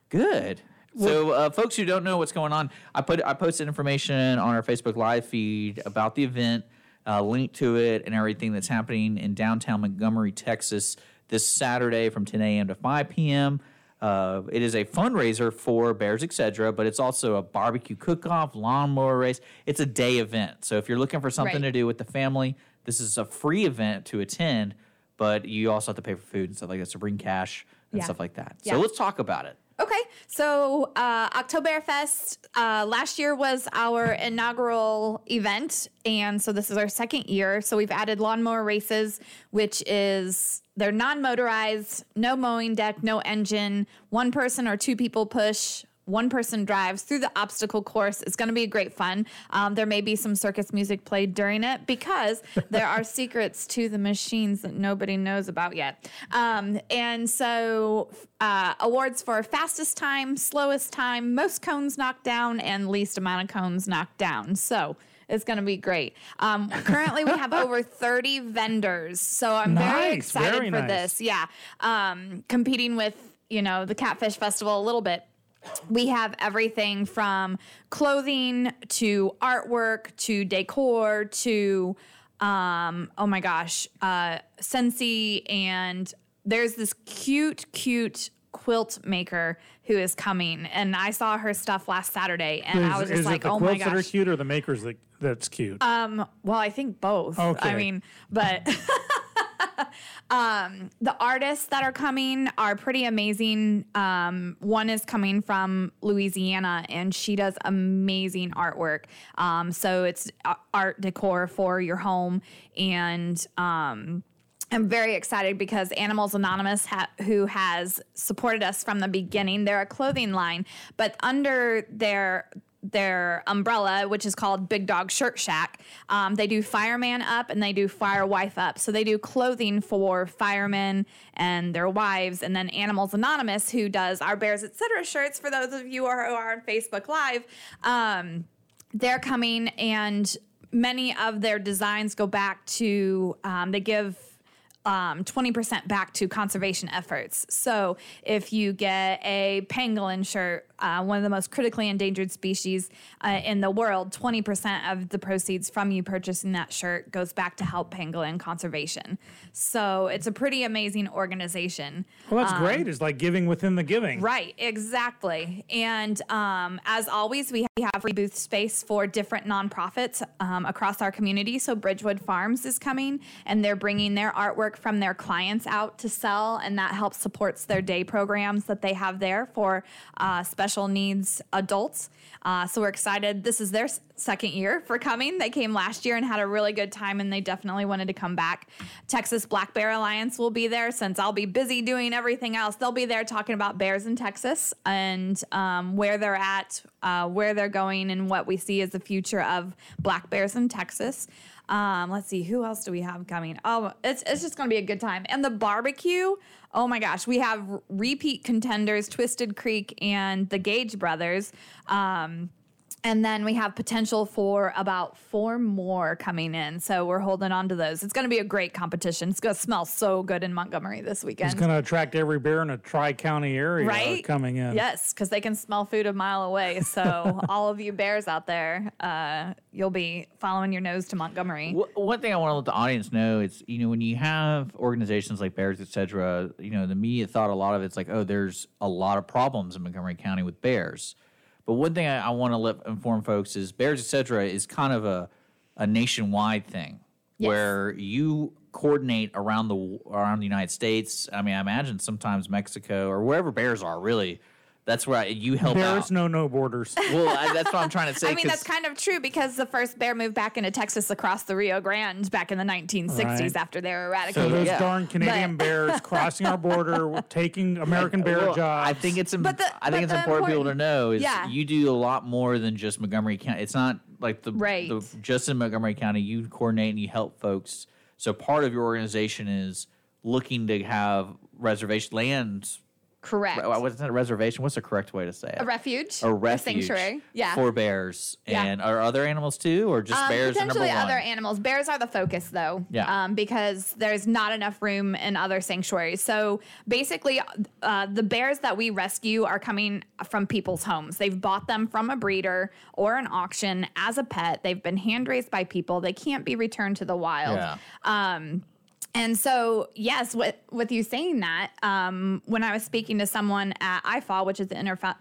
Good. So, uh, folks who don't know what's going on, I put I posted information on our Facebook Live feed about the event, uh, link to it, and everything that's happening in downtown Montgomery, Texas, this Saturday from 10 a.m. to 5 p.m. Uh, it is a fundraiser for Bears, etc., but it's also a barbecue cook-off, lawnmower race. It's a day event. So if you're looking for something Right. to do with the family, this is a free event to attend, but you also have to pay for food and stuff like that. So bring cash and Yeah. stuff like that. Yeah. So let's talk about it. Okay, so uh, Oktoberfest uh, last year was our inaugural event, and so this is our second year. So we've added lawnmower races, which is they're non-motorized, no mowing deck, no engine, one person or two people push one person drives through the obstacle course. It's going to be great fun. Um, there may be some circus music played during it because there are secrets to the machines that nobody knows about yet. Um, and so, uh, awards for fastest time, slowest time, most cones knocked down, and least amount of cones knocked down. So, it's going to be great. Um, currently, we have over 30 vendors. So I'm very excited very for nice. this. Yeah. Um, competing with, you know, the Catfish Festival a little bit. We have everything from clothing to artwork to decor to, um, oh my gosh, uh, Scentsy. And there's this cute, cute quilt maker who is coming. And I saw her stuff last Saturday and I was just like, oh my quilts that are cute or the makers that that's cute? Um, well, I think both. Okay. I mean, but um, the artists that are coming are pretty amazing. Um, one is coming from Louisiana, and she does amazing artwork. Um, so it's art decor for your home, and um, I'm very excited because Animals Anonymous, ha- who has supported us from the beginning, they're a clothing line, but under their their umbrella, which is called Big Dog Shirt Shack, um, they do Fireman Up and they do Fire Wife Up. So they do clothing for firemen and their wives, and then Animals Anonymous, who does our Bears Etc. shirts for those of you who are, on Facebook Live. Um, they're coming and many of their designs go back to um, they give um, 20% back to conservation efforts. So if you get a pangolin shirt, uh, one of the most critically endangered species uh, in the world, 20% of the proceeds from you purchasing that shirt goes back to help pangolin conservation. So it's a pretty amazing organization. well, that's Um, great. It's like giving within the giving. Right, exactly. And um, as always, we have free booth space for different nonprofits um, across our community. So Bridgewood Farms is coming, and they're bringing their artwork from their clients out to sell, and that helps supports their day programs that they have there for uh, special needs adults. Uh, so we're excited. This is their second year for coming. They came last year and had a really good time, and they definitely wanted to come back. Texas Black Bear Alliance will be there since I'll be busy doing everything else. They'll be there talking about bears in Texas and um, where they're at, uh, where they're going, and what we see as the future of black bears in Texas. Um, let's see, who else do we have coming? Oh, it's, it's just going to be a good time. And the barbecue, oh my gosh, we have repeat contenders, Twisted Creek and the Gage Brothers. Um, and then we have potential for about four more coming in. So we're holding on to those. It's going to be a great competition. It's going to smell so good in Montgomery this weekend. It's going to attract every bear in a tri county area Right? coming in. Yes, because they can smell food a mile away. So all of you bears out there, uh, you'll be following your nose to Montgomery. Wh- One thing I want to let the audience know is, you know, when you have organizations like Bears, et cetera, you know, the media thought, a lot of it's like, oh, there's a lot of problems in Montgomery County with bears. But one thing I, I want to let inform folks is Bears, et cetera, is kind of a, a nationwide thing where you coordinate around the around the United States. I mean, I imagine sometimes Mexico or wherever bears are. Really, that's where I, you help There's out. know no borders. Well, I, that's what I'm trying to say. I mean, that's kind of true because the first bear moved back into Texas across the Rio Grande back in the 1960s Right. after they were eradicated. So eradicated. those darn Canadian bears crossing our border, taking American bear Well, jobs. I think it's im- But the- I think but it's the important people to know is Yeah. you do a lot more than just Montgomery County. It's not like the, Right. the just in Montgomery County. You coordinate and you help folks. So part of your organization is looking to have reservation land. Correct. Re- What's that a reservation? What's the correct way to say it? A refuge. A refuge sanctuary. Yeah. for bears. Yeah. And are other animals too, or just Um, bears? are potentially other animals. Bears are the focus, though. Yeah. Um, because there's not enough room in other sanctuaries. So basically, uh, the bears that we rescue are coming from people's homes. They've bought them from a breeder or an auction as a pet. They've been hand raised by people. They can't be returned to the wild. Yeah. Um, and so, yes, with, with you saying that, um, when I was speaking to someone at IFAW, which is the Interfa-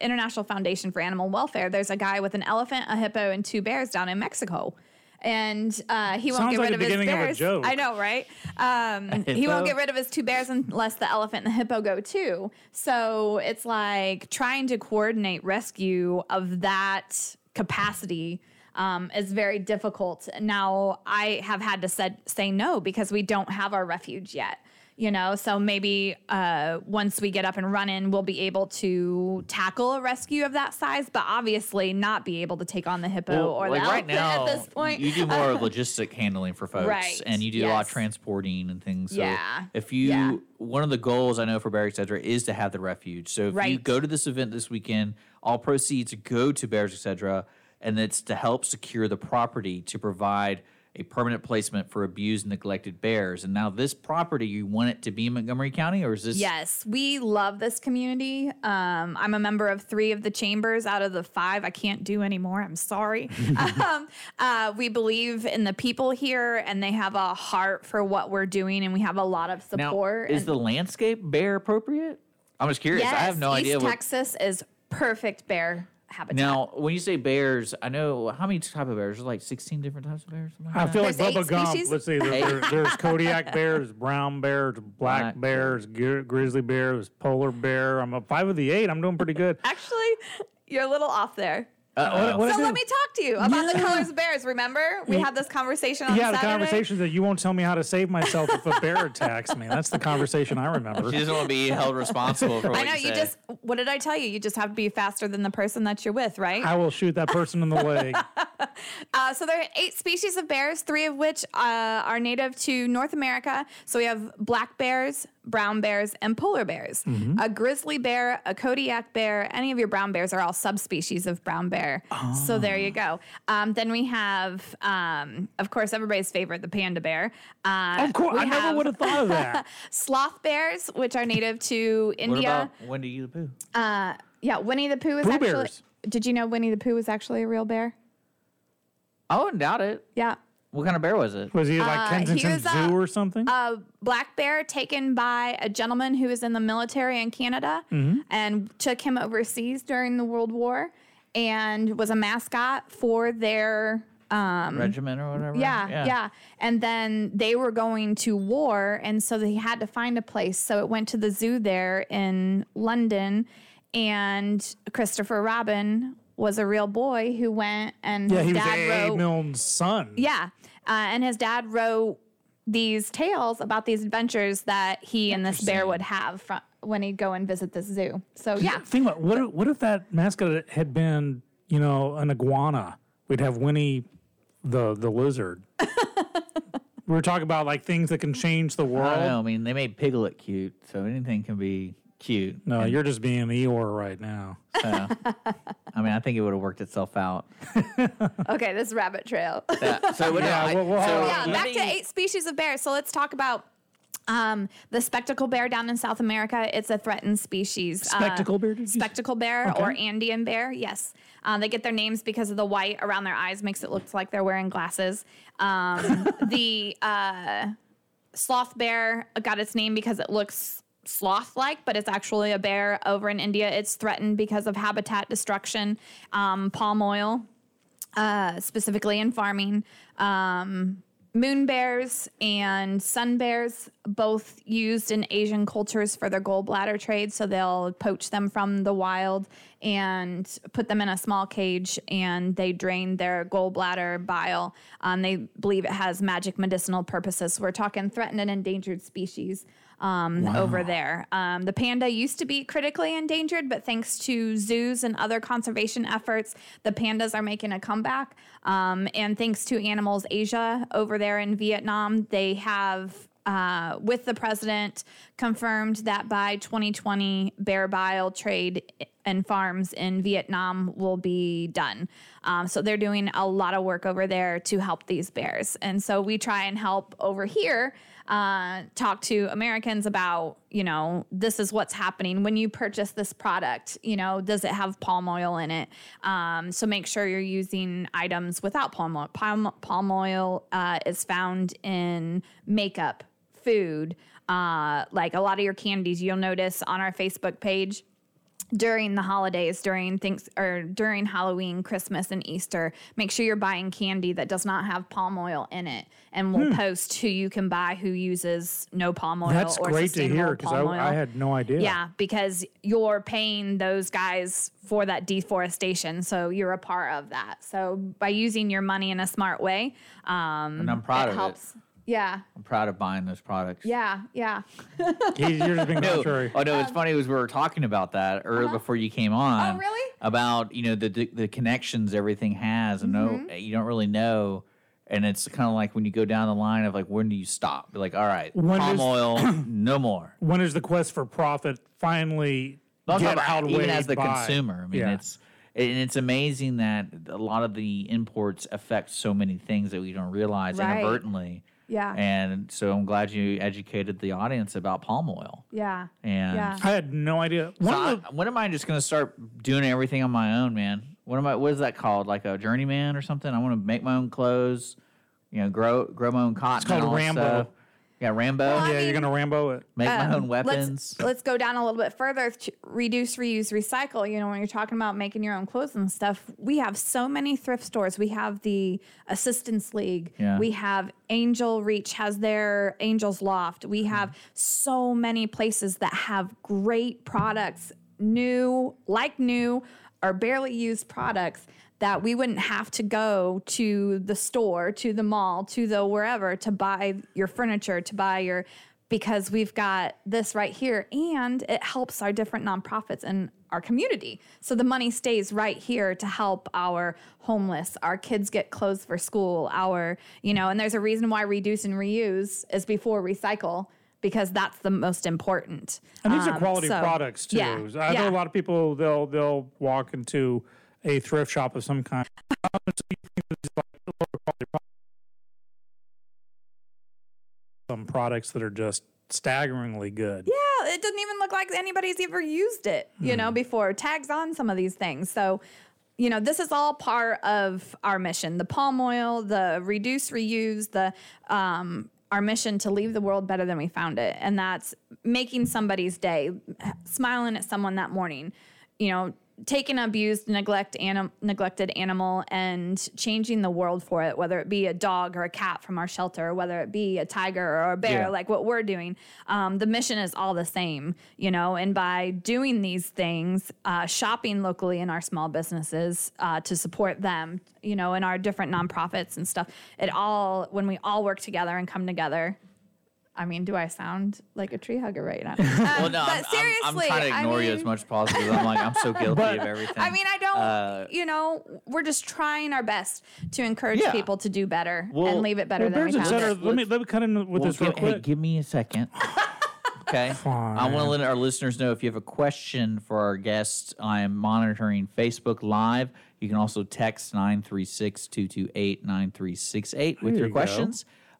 International Foundation for Animal Welfare, there's a guy with an elephant, a hippo, and two bears down in Mexico. And uh, he won't Sounds get like rid the of his beginning of a bears. joke. I know, right? Um, he won't get rid of his two bears unless the elephant and the hippo go too. So it's like trying to coordinate rescue of that capacity um, is very difficult. Now, I have had to said, say no because we don't have our refuge yet. you know so maybe uh, once we get up and running we'll be able to tackle a rescue of that size but obviously not be able to take on the hippo Well, or like the right elephant now, at this point you do more of logistic handling for folks, Right, and you do a lot of transporting and things. So Yeah, If you, yeah. one of the goals I know for Bears Etc. is to have the refuge. So if you go to this event this weekend, all proceeds go to Bears Etc. And it's to help secure the property to provide a permanent placement for abused and neglected bears. And now this property, you want it to be in Montgomery County, or is this? Yes, we love this community. Um, I'm a member of three of the chambers out of the five. I can't do anymore. I'm sorry. um, uh, we believe in the people here, and they have a heart for what we're doing, and we have a lot of Now, support. is and- the landscape bear appropriate? I'm just curious. I have no Yes, idea East. Texas is perfect bear habitat. Now, when you say bears, I know how many type of bears? There's like 16 different types of bears. like I feel like There's eight Bubba Gump. species? Let's see. There, there- there's Kodiak bears, brown bears, black Black bear, there's gri- grizzly bears, polar bear. I'm a five of the eight. I'm doing pretty good. Actually, you're a little off there. Uh, what- what so let me talk to you about the colors of bears. Remember, we had this conversation on yeah, the conversation that you won't tell me how to save myself if a bear attacks me. That's the conversation I remember. She doesn't want to be held responsible for what I know you say. just. What did I tell you? You just have to be faster than the person that you're with, right? I will shoot that person in the leg. Uh, so there are eight species of bears, three of which uh, are native to North America. So we have black bears, brown bears, and polar bears. Mm-hmm. A grizzly bear, a Kodiak bear, any of your brown bears are all subspecies of brown bear. So there you go. Um, then we have, um, of course, everybody's favorite, the panda bear. Uh, Of course, I never would have thought of that. sloth bears, which are native to India. What about Wendy the Pooh? Uh, yeah, Winnie the Pooh is Pooh actually. Bears. Did you know Winnie the Pooh was actually a real bear? I wouldn't doubt it. Yeah. What kind of bear was it? Was he like Uh, he Kensington was, uh, Zoo or something? A black bear taken by a gentleman who was in the military in Canada Mhm. and took him overseas during the World War and was a mascot for their um, Regiment or whatever? Yeah, yeah, And then they were going to war, and so they had to find a place. So it went to the zoo there in London, and Christopher Robin was a real boy who went and yeah, his he was dad A. wrote. Milne's son. Yeah. Uh, and his dad wrote these tales about these adventures that he and this bear would have fro- when he'd go and visit this zoo. So, yeah. Think about what if, what if that mascot had been, you know, an iguana? We'd have Winnie, the the lizard. we were talking about like things that can change the I world. don't know. I mean, they made Piglet cute, so anything can be cute. No, you're just being Eeyore right now. So, I mean, I think it would have worked itself out. Okay, this rabbit trail. Yeah. So, Yeah, I- well, well, so yeah, back to eight species of bears. So let's talk about um, the spectacle bear down in South America. It's a threatened species. Uh, Spectacle bear, did spectacle bear or Andean bear. Yes, uh, they get their names because of the white around their eyes makes it look like they're wearing glasses. Um, the uh, sloth bear got its name because it looks sloth like, but it's actually a bear over in India. It's threatened because of habitat destruction, um, palm oil, uh, specifically in farming. Um, moon bears and sun bears, both used in Asian cultures for their gallbladder trade. So they'll poach them from the wild and put them in a small cage and they drain their gallbladder bile. Um, they believe it has magic medicinal purposes. We're talking threatened and endangered species um, over there. Um, the panda used to be critically endangered, but thanks to zoos and other conservation efforts, the pandas are making a comeback. Um, and thanks to Animals Asia over there in Vietnam, they have. Uh, with the president confirmed that by 2020 bear bile trade and farms in Vietnam will be done. Um, so they're doing a lot of work over there to help these bears. And so we try and help over here uh, talk to Americans about, you know, this is what's happening when you purchase this product. You know, does it have palm oil in it? Um, so make sure you're using items without palm oil. Palm, palm oil uh, is found in makeup, food, uh, like a lot of your candies. You'll notice on our Facebook page during the holidays, during things or during Halloween, Christmas, and Easter, make sure you're buying candy that does not have palm oil in it, and we'll Hmm. post who you can buy who uses no palm oil. That's or great to hear because I. I had no idea. Yeah, because you're paying those guys for that deforestation, so you're a part of that. So by using your money in a smart way, um, And I'm proud it of it. Helps. Yeah. I'm proud of buying those products. Yeah. Yeah. You're just being no. contrary. Oh no, it's funny was we were talking about that earlier before you came on. Uh-huh. Oh, really? About you know the the, the connections everything has, and Mhm. no, you don't really know. And it's kind of like when you go down the line of like when do you stop? Be like, all right, When palm does- oil, no more. When is the quest for profit finally Well, get about outweighed even as the by- consumer. I mean, Yeah. it's and it's amazing that a lot of the imports affect so many things that we don't realize Right. inadvertently. Yeah. And so I'm glad you educated the audience about palm oil. Yeah. And Yeah. I had no idea. So One I- the, when am I just going to start doing everything on my own, man? What am I? What is that called? Like a journeyman or something? I want to make my own clothes. You know, grow grow my own cotton. It's called and all that Rambo. stuff. Yeah, Rambo. Well, I yeah, you're gonna Rambo it. make my Um, own weapons. Let's, let's go down a little bit further. to Reduce, reuse, recycle. You know, when you're talking about making your own clothes and stuff, we have so many thrift stores. We have the Assistance League. Yeah. We have Angel Reach has their Angels Loft. We have so many places that have great products, new, like new, or barely used products that we wouldn't have to go to the store, to the mall, to the wherever to buy your furniture, to buy your because we've got this right here and it helps our different nonprofits and our community. So the money stays right here to help our homeless, our kids get clothes for school, our, you know, and there's a reason why reduce and reuse is before recycle because that's the most important. And these are Um, quality so- products too. Yeah, I know a lot of people they'll they'll walk into a thrift shop of some kind. Some products that are just staggeringly good. Yeah, it doesn't even look like anybody's ever used it, you know, before. Tags on some of these things. So, you know, this is all part of our mission the palm oil, the reduce, reuse, the, um, our mission to leave the world better than we found it. And that's making somebody's day, smiling at someone that morning, you know, taking an abused, neglect anim- neglected animal and changing the world for it, whether it be a dog or a cat from our shelter, whether it be a tiger or a bear, Yeah. like what we're doing. Um, the mission is all the same, you know, and by doing these things, uh, shopping locally in our small businesses uh, to support them, you know, in our different nonprofits and stuff, it all, when we all work together and come together. I mean, do I sound like a tree hugger right now? well, no, but I'm, I'm, I'm seriously, trying to I ignore you as much as possible. 'cause I'm like, I'm so guilty But- of everything. I mean, I don't, Uh, you know, we're just trying our best to encourage Yeah. people to do better Well- and leave it better Well, than we Bears, et found cetera, it. let me let me cut in with Well, this real give, hey, quick. give me a second. Okay. Fine. I want to let our listeners know if you have a question for our guests, I am monitoring Facebook Live. You can also text 936 228 9368 with There your you go.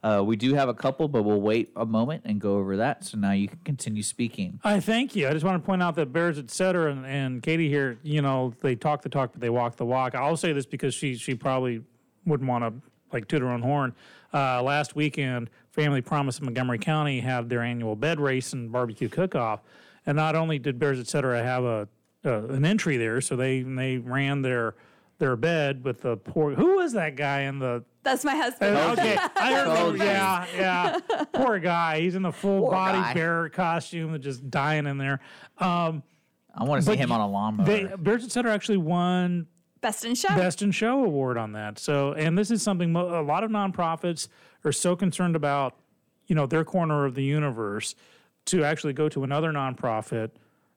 Uh, we do have a couple, but we'll wait a moment and go over that. So now you can continue speaking. I thank you. I just want to point out that Bears, et cetera, and, and Katie here, you know, they talk the talk, but they walk the walk. I'll say this because she she probably wouldn't want to like toot her own horn. Uh, last weekend, Family Promise Montgomery County had their annual bed race and barbecue cook-off, and not only did Bears, et cetera, have a an entry there, so they they ran their their bed with the poor. Who was that guy in the That's my husband. uh, okay, I heard. Told. Yeah, yeah. Poor guy. He's in the full Poor body guy. bear costume, just dying in there. Um, I want to see him on a lawnmower. they Bears et cetera actually won Best in show. Best in Show award on that. So, and this is something mo- a lot of nonprofits are so concerned about, you know, their corner of the universe, to actually go to another nonprofit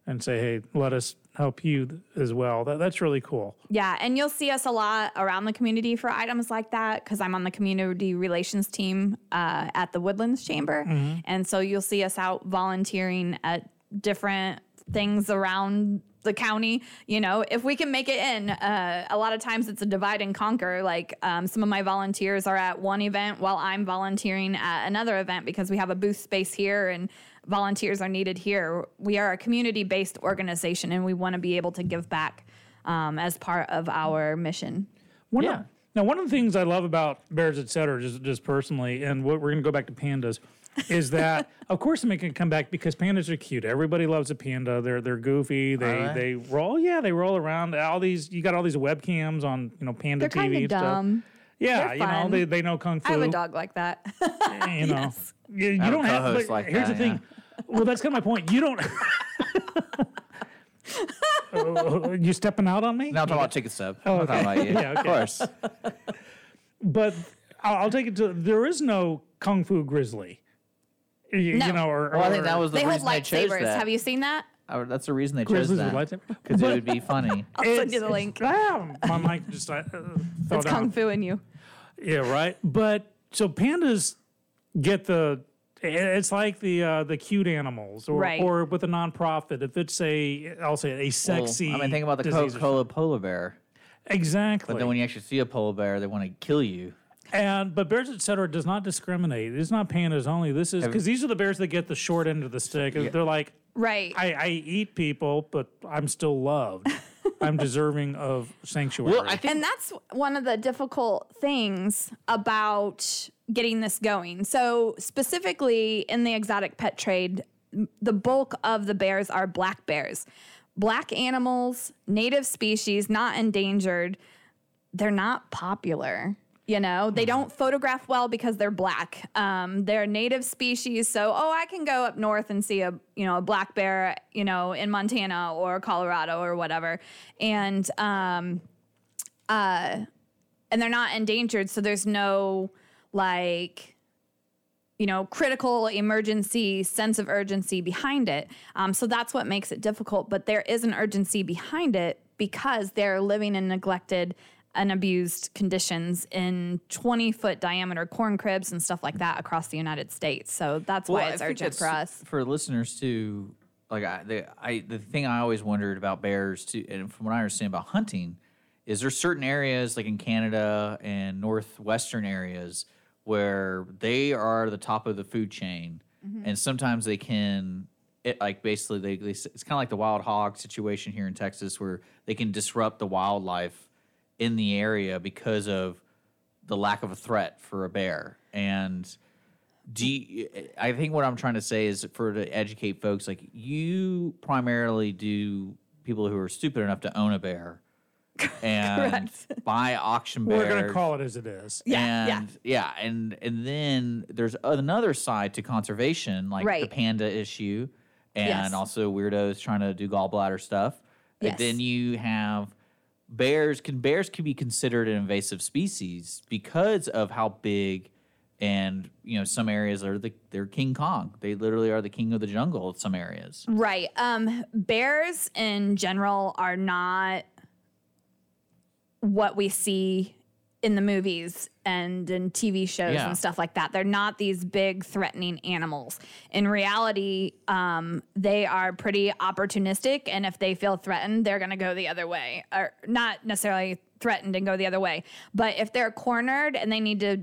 and say, "Hey, let us help you as well." That, that's really cool. Yeah, and you'll see us a lot around the community for items like that because I'm on the community relations team uh, at the Woodlands Chamber, Mm-hmm. and so you'll see us out volunteering at different things around the county. You know, if we can make it in, uh, a lot of times it's a divide and conquer. Like um, some of my volunteers are at one event while I'm volunteering at another event because we have a booth space here and volunteers are needed here. We are a community based organization and we want to be able to give back um, as part of our mission. One Yeah. Of, now, one of the things I love about Bears, et cetera, just, just personally, and what we're going to go back to pandas, is that of course they make it come back because pandas are cute. Everybody loves a panda. They're they're goofy. They Uh-huh. They? they roll. Yeah, they roll around. All these you got all these webcams on you know panda They're TV kind and of stuff. dumb. Yeah, They're you know they, they know kung fu. I have a dog like that. You know, you, you I have a don't have. co-host like here's that, the thing. Well, that's kind of my point. You don't. Uh, you stepping out on me? Now I'm talking about chicken Sub. Oh, I'm talking okay. about you. Yeah, Of course. but I'll, I'll take it to. There is no kung fu grizzly. You, No. you know, or, Well, I think or- that was the they hold reason they chose lightsabers. that. Have you seen that? Oh, that's the reason they chose Grizzlies that. lightsaber? Because it would be funny. I'll send you the link. Ah, my mic just uh, fell It's down. kung fu in you. Yeah, right. But so pandas get the. It's like the uh, the cute animals, or Right. or with a nonprofit. If it's a, I'll say a sexy. Well, I mean, think about the Coca Cola polar bear. Exactly. But then when you actually see a polar bear, they want to kill you. And but Bears Etc. does not discriminate. It's not pandas only. This is because these are the bears that get the short end of the stick. Yeah. They're like, Right. I, I eat people, but I'm still loved. I'm deserving of sanctuary. and that's one of the difficult things about getting this going. So, specifically in the exotic pet trade, the bulk of the bears are black bears. Black animals, native species, not endangered, they're not popular. You know, they don't photograph well because they're black. Um, they're native species, so oh, I can go up north and see a you know a black bear, you know, in Montana or Colorado or whatever, and um, uh, and they're not endangered, so there's no like you know, critical emergency sense of urgency behind it. Um, so that's what makes it difficult. But there is an urgency behind it because they're living in neglected and abused conditions in 20 foot diameter corn cribs and stuff like that across the United States. So that's Well, why it's urgent for us. For listeners too, like I, the, I, the thing I always wondered about bears too, and from what I understand about hunting, is there certain areas like in Canada and northwestern areas where they are the top of the food chain, Mm-hmm. and sometimes they can. It, like basically, they, they it's kind of like the wild hog situation here in Texas, where they can disrupt the wildlife in the area because of the lack of a threat for a bear. And do you, I think what I'm trying to say is for to educate folks, like you primarily do people who are stupid enough to own a bear and buy auction bears. We're gonna call it as it is. and yeah, yeah, and and then there's another side to conservation, like the panda issue, and Yes. also weirdos trying to do gallbladder stuff. And Yes. then you have bears. Can bears can be considered an invasive species because of how big, and you know some areas are the they're King Kong. They literally are the king of the jungle in some areas. Right. Um, bears in general are not what we see in the movies and in TV shows Yeah. and stuff like that. They're not these big threatening animals. In reality, um, they are pretty opportunistic, and if they feel threatened, they're going to go the other way, or not necessarily threatened and go the other way. But if they're cornered and they need to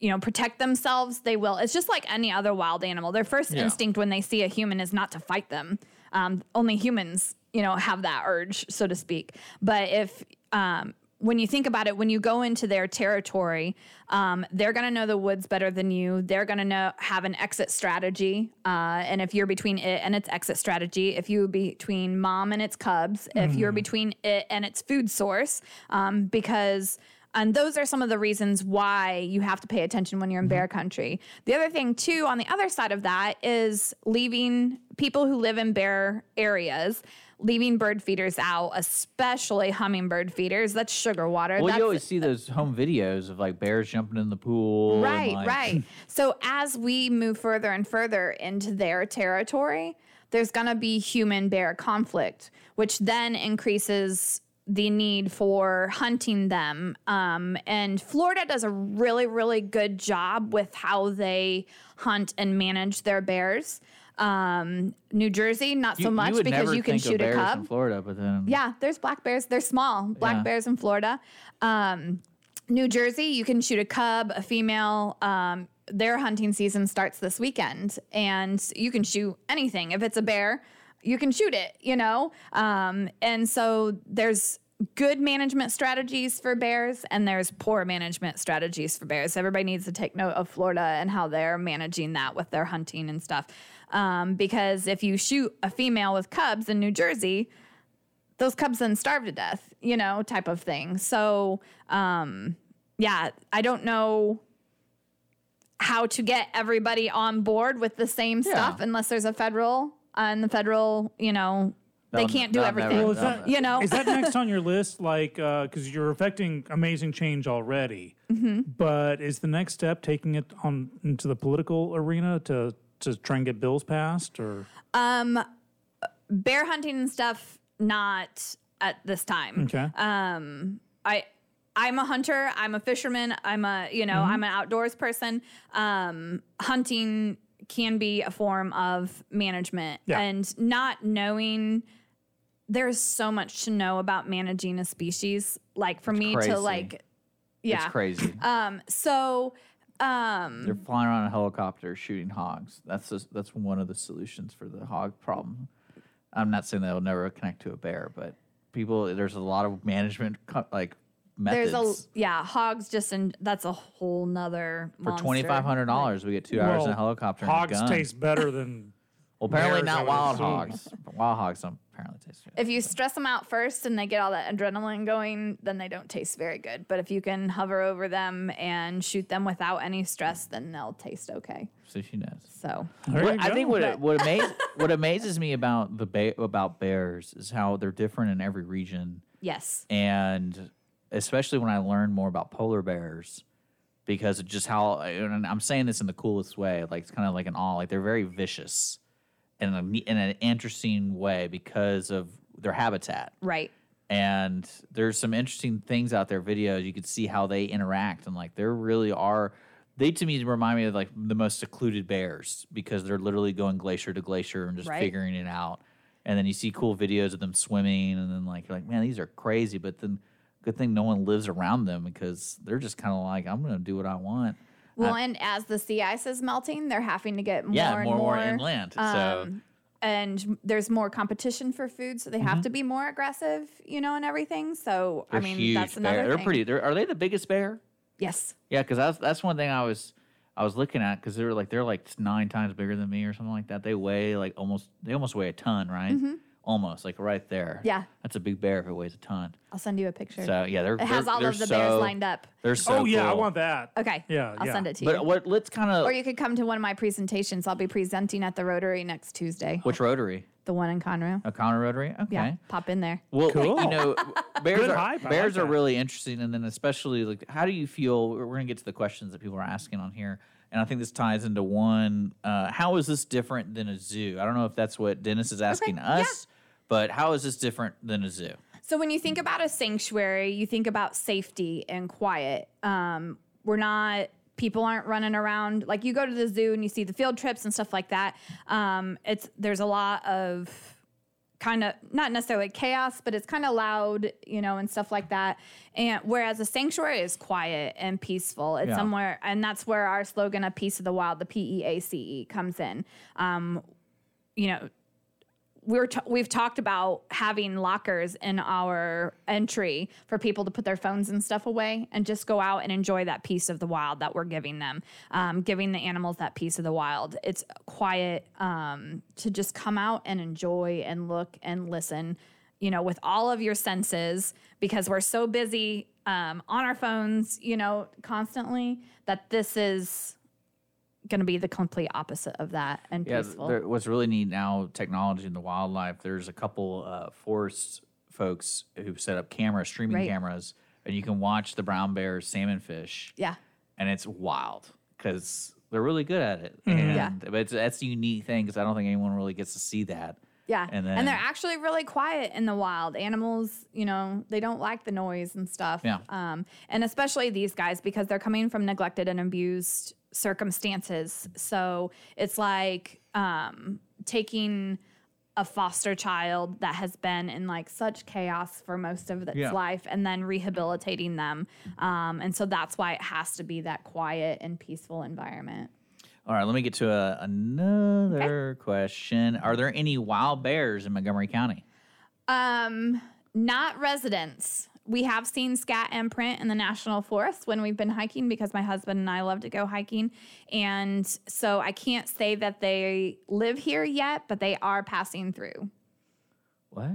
you know, protect themselves, they will. It's just like any other wild animal. Their first Yeah. instinct when they see a human is not to fight them. Um, only humans, you know, have that urge, so to speak. But if um, when you think about it, when you go into their territory, um, they're going to know the woods better than you. They're going to know have an exit strategy, uh, and if you're between it and its exit strategy, if you're between mom and its cubs, if you're Mhm. between it and its food source, um, because and those are some of the reasons why you have to pay attention when you're in bear country. The other thing, too, on the other side of that is leaving people who live in bear areas, leaving bird feeders out, especially hummingbird feeders. That's sugar water. Well, That's, you always see those home videos of like bears jumping in the pool. Right, like- right. So as we move further and further into their territory, there's going to be human bear conflict, which then increases the need for hunting them. Um, and Florida does a really, really good job with how they hunt and manage their bears. Um, New Jersey, not so much you because you can shoot a cub. in Florida, but then Yeah, there's black bears. They're small black Yeah. bears in Florida. Um, New Jersey, you can shoot a cub, a female. Um, their hunting season starts this weekend, and you can shoot anything. If it's a bear, you can shoot it. You know, um, and so there's good management strategies for bears and there's poor management strategies for bears. Everybody needs to take note of Florida and how they're managing that with their hunting and stuff. Um, because if you shoot a female with cubs in New Jersey, those cubs then starve to death, you know, type of thing. So, um, yeah, I don't know how to get everybody on board with the same stuff unless there's a federal uh, and the federal, you know, they They'll- can't do they'll everything. never- Well, that, you know, is that next on your list? Like, because you're affecting amazing change already, Mhm. but is the next step taking it on into the political arena to to try and get bills passed? Or Um, bear hunting and stuff, not at this time. Okay. Um, I. I'm a hunter. I'm a fisherman. I'm a, you know, Mhm. I'm an outdoors person. Um, hunting can be a form of management Yeah. and not knowing there's so much to know about managing a species. Like for me crazy. to like, yeah, It's crazy. Um, so, um, They're flying around a helicopter shooting hogs. That's just, that's one of the solutions for the hog problem. I'm not saying they'll never connect to a bear, but people there's a lot of management co- like methods. There's a yeah, hogs just and that's a whole nother for twenty five hundred dollars, we get two hours in a Well, helicopter. and a hogs gun. taste better than. Well, apparently bears, I not would wild assume. hogs. Wild hogs don't apparently taste good. If you stress them out first and they get all that adrenaline going, then they don't taste very good. But if you can hover over them and shoot them without any stress, then they'll taste okay. So she knows. So What- I think what what, amaz- what amazes me about the ba- about bears is how they're different in every region. yes, and especially when I learned more about polar bears, because of just how and I'm saying this in the coolest way, like it's kind of like an all like they're very vicious in a in an interesting way because of their habitat. right. And there's some interesting things out there, videos you could see how they interact, and like there really are. They to me remind me of like the most secluded bears because they're literally going glacier to glacier and just Right. figuring it out. And then you see cool videos of them swimming, and then like you're like, man, these are crazy. But then, good thing no one lives around them because they're just kind of like, I'm gonna do what I want. Well, I- and as the sea ice is melting, they're having to get more Yeah, and more and more, more inland, so- um, and there's more competition for food, so they have Mhm. to be more aggressive, you know, and everything. So I they're mean, huge that's bear. another They're thing. pretty. They're, are they the biggest bear? Yes. Yeah, because that's that's one thing I was I was looking at because they were like they're like nine times bigger than me or something like that. They weigh like almost they almost weigh a ton, right? Mhm. Almost like right there. Yeah. that's a big bear if it weighs a ton. I'll send you a picture. So yeah, they're it has they're- all they're of the bears lined up. They're so. oh yeah, I want that. Okay. Yeah, I'll yeah. send it to you. But what? Let's kind of Or you could come to one of my presentations. I'll be presenting at the Rotary next Tuesday. which rotary? The one in Conroe. A Conroe Rotary. Okay. Yeah, pop in there. Well, Cool. you know, bears Good are hype. Bears like are really interesting, and then especially like, how do you feel? We're gonna get to the questions that people are asking on here, and I think this ties into one. Uh, how is this different than a zoo? I don't know if that's what Dennis is asking us, but how is this different than a zoo? So when you think about a sanctuary, you think about safety and quiet. Um, we're not people aren't running around like you go to the zoo and you see the field trips and stuff like that. Um, it's there's a lot of kind of not necessarily chaos, but it's kind of loud, you know, and stuff like that. And whereas a sanctuary is quiet and peaceful, it's Yeah. somewhere, and that's where our slogan, "A Piece of the Wild," the P E A C E, comes in. Um, you know, we're t- we've talked about having lockers in our entry for people to put their phones and stuff away and just go out and enjoy that piece of the wild that we're giving them, um, giving the animals that piece of the wild. It's quiet um, to just come out and enjoy and look and listen, you know, with all of your senses because we're so busy um, on our phones, you know, constantly that this is going to be the complete opposite of that and Yeah, peaceful. there, what's really neat now, technology and the wildlife. There's a couple uh, forest folks who've set up cameras, streaming Right. cameras, and you can watch the brown bears, salmon fish. Yeah. and it's wild because they're really good at it. Mhm. And Yeah. but it's, that's the unique thing because I don't think anyone really gets to see that. Yeah. And And, they're actually really quiet in the wild. Animals, you know, they don't like the noise and stuff. Yeah. Um, and especially these guys because they're coming from neglected and abused circumstances. So it's like um, taking a foster child that has been in like such chaos for most of its Yeah. life and then rehabilitating them. Um, and so that's why it has to be that quiet and peaceful environment. All right, let me get to a, another question. Are there any wild bears in Montgomery County? Um, not residents. We have seen scat imprint in the national forest when we've been hiking because my husband and I love to go hiking. And so I can't say that they live here yet, but they are passing through. What?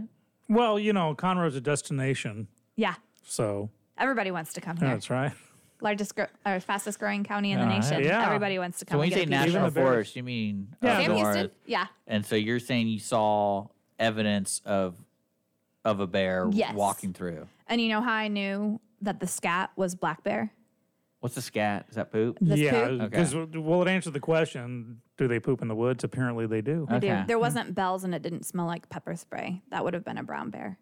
Well, you know, Conroe's a destination, Yeah. so Everybody wants to come here. that's right. Largest, gro- or fastest growing county in the All right. nation. Yeah. Everybody wants to come. So when and you say get a piece of national it. forest, you mean Yeah. Sam north. Houston? Yeah. And so you're saying you saw evidence of of a bear Yes. walking through. And you know how I knew that the scat was black bear? What's the scat? Is that poop? That's yeah, poop. because well, it answered the question: Do they poop in the woods? Apparently, they do. I do. There hmm. wasn't bells and it didn't smell like pepper spray. That would have been a brown bear.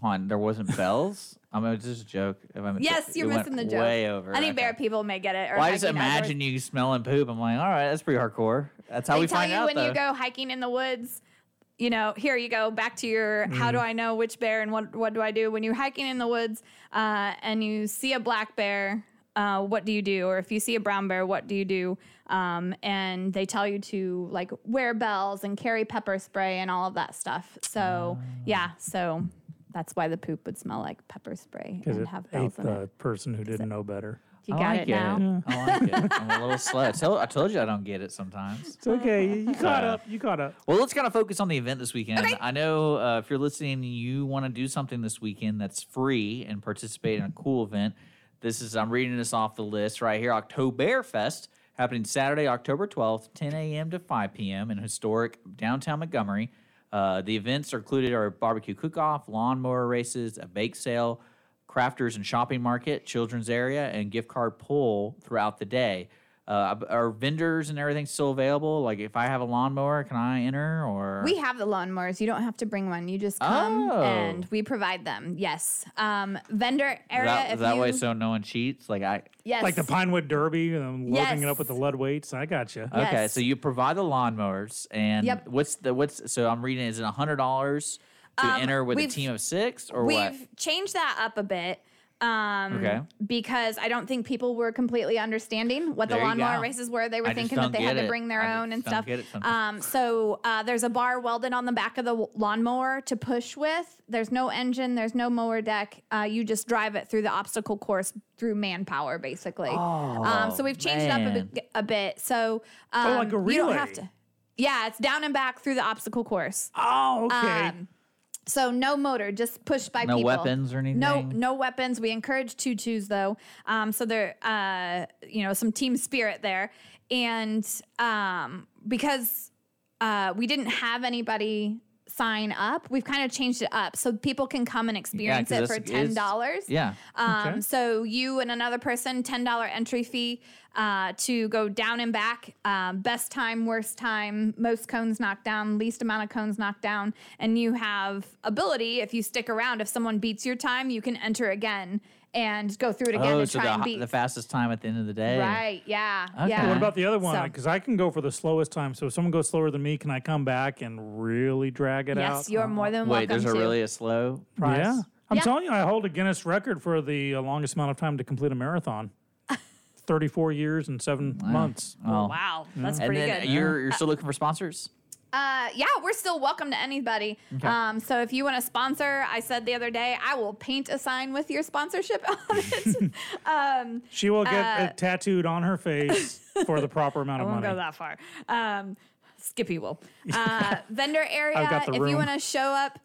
Hold there wasn't bells. I mean, it's just a joke. If I'm, Yes, you're missing the joke. Way over. Any Okay. bear people may get it. Or Well, I just hiking outdoors. imagine you smelling poop. I'm like, all right, that's pretty hardcore. That's how they we tell find you out. when though. you go hiking in the woods. You know, here you go back to your how do Mm. I know which bear and what what do I do when you're hiking in the woods uh, and you see a black bear. Uh, what do you do? Or if you see a brown bear, what do you do? Um, and they tell you to like wear bells and carry pepper spray and all of that stuff. So yeah, so that's why the poop would smell like pepper spray Because and it have ate bells in it. the person who didn't know better. You I got like it now. I like it. I'm a little slow. I told, I told you I don't get it sometimes. It's okay. You, you caught up. You caught up. Well, let's kind of focus on the event this weekend. I know uh, if you're listening, you want to do something this weekend that's free and participate in a cool event. This is I'm reading this off the list right here. Oktoberfest happening Saturday, October 12th, 10 a.m. to 5 p.m. in historic downtown Montgomery. Uh, the events are included are barbecue cook-off, lawnmower races, a bake sale, crafters and shopping market, children's area, and gift card pull throughout the day. Uh, are vendors and everything still available? Like, if I have a lawnmower, can I enter? Or We have the lawnmowers. You don't have to bring one. You just come Oh. and we provide them. Yes. Um, vendor area. that, if that you, way, so no one cheats. Like I. Yes. Like the Pinewood Derby, and loading it up with the lead weights. I got you. Okay, so you provide the lawnmowers, and Yep. what's the what's? So I'm reading. Is it hundred dollars to Um, enter with a team of six, or we've what? changed that up a bit. Um, Okay. Because I don't think people were completely understanding what There the lawnmower races were. They were I thinking that they had get to bring their I own and stuff. it. Um, so uh, there's a bar welded on the back of the lawnmower to push with. There's no engine. There's no mower deck. Uh, you just drive it through the obstacle course through manpower, basically. um, so we've changed it up a man. bit, a bit. So um, Oh, like a you don't have to. Yeah, it's down and back through the obstacle course. Oh, okay. Um, so no motor, just pushed by No people. weapons or No, anything? no no weapons. We encourage tutus though. Um, so there, uh, you know, some team spirit there, and um, because uh, we didn't have anybody sign up, we've kind of changed it up so people can come and experience 'cause it for ten dollars. yeah. Um, Okay. So you and another person, ten dollar entry fee uh, to go down and back. Um, best time, worst time, most cones knocked down, least amount of cones knocked down, and you have ability if you stick around. If someone beats your time, you can enter again and go through it again oh, and so try the, and beat. the fastest time at the end of the day. Right? Yeah. Okay. Yeah. What about the other one? So- Because I can go for the slowest time. So if someone goes slower than me, can I come back and really drag it out? Yes, you're more than Wait, welcome Wait, there's a really a slow price. Yeah. I'm Yeah. telling you, I hold a Guinness record for the uh, longest amount of time to complete a marathon. 34 years and seven months. Well, wow, that's and pretty then good. You're you're still looking for sponsors. Uh, yeah, we're still welcome to anybody. Okay. Um, so if you want to sponsor, I said the other day, I will paint a sign with your sponsorship on it. um, She will get uh, it tattooed on her face for the proper amount of I won't money. go that far. Um, Skippy will. Uh, vendor area. I've got the if you want to show up.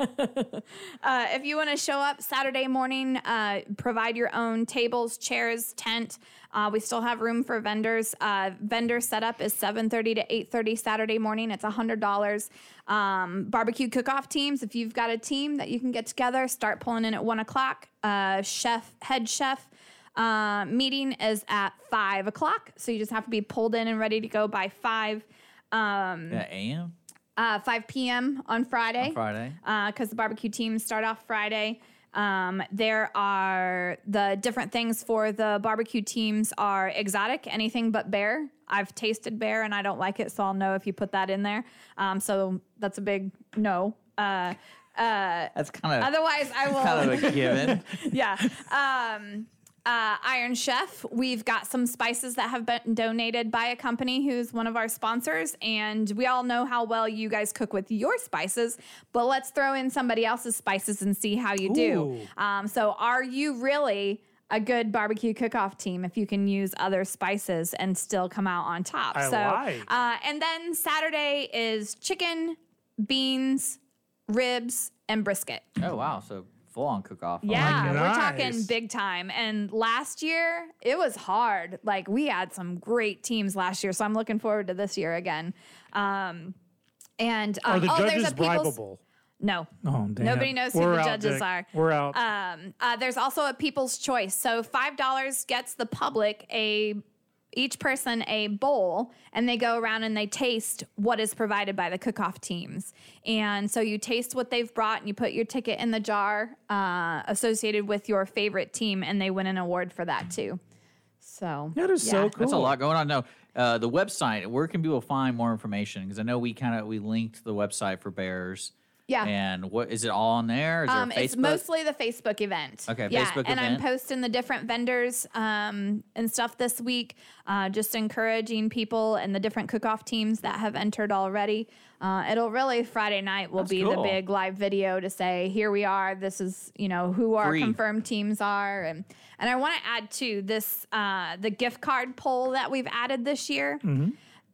uh, if you want to show up Saturday morning, uh, provide your own tables, chairs, tent. Uh, we still have room for vendors. Uh, vendor setup is 7:30 to 8:30 Saturday morning. It's $100. Um, barbecue cook-off teams. If you've got a team that you can get together, start pulling in at one o'clock. Uh, chef, head chef. Uh, meeting is at five o'clock, so you just have to be pulled in and ready to go by five. Um, Yeah, AM uh, 5 p.m. on Friday. on Friday. Because the barbecue teams start off Friday. Um, there are the different things for the barbecue teams are exotic, anything but bear. I've tasted bear and I don't like it, so I'll know if you put that in there. Um, so that's a big no. Uh, uh, That's kind of otherwise, I will. kind of a given. yeah. Um, uh, Iron Chef, we've got some spices that have been donated by a company who's one of our sponsors. And we all know how well you guys cook with your spices, but let's throw in somebody else's spices and see how you do. Um, so, are you really a good barbecue cook off team if you can use other spices and still come out on top? I so, like. uh, and then Saturday is chicken, beans, ribs, and brisket. Oh wow, so full on cook off. Yeah, we're Nice. talking big time. And last year, it was hard. Like we had some great teams last year, so I'm looking forward to this year again. Um, And Are um, the oh, there's a people's bribable? no. Oh, damn. Nobody knows who We're the out, judges Dick. are. We're out. Um, uh, there's also a people's choice. So five dollars gets the public a each person a bowl, and they go around and they taste what is provided by the cook-off teams. And so you taste what they've brought, and you put your ticket in the jar uh, associated with your favorite team, and they win an award for that too. So that is yeah. That's a lot going on. No, uh, the website. Where can people find more information? Because I know we kind of we linked the website for Bears. Yeah. And what is it all on there? Is there Um, a it's mostly the Facebook event. Okay, yeah, Facebook and event. I'm posting the different vendors um, and stuff this week, uh, just encouraging people and the different cook-off teams that have entered already. Uh, it'll really Friday night will That's be the big live video to say here we are. This is you know who our Free. confirmed teams are, and and I want to add to this uh, the gift card poll that we've added this year. Mm-hmm.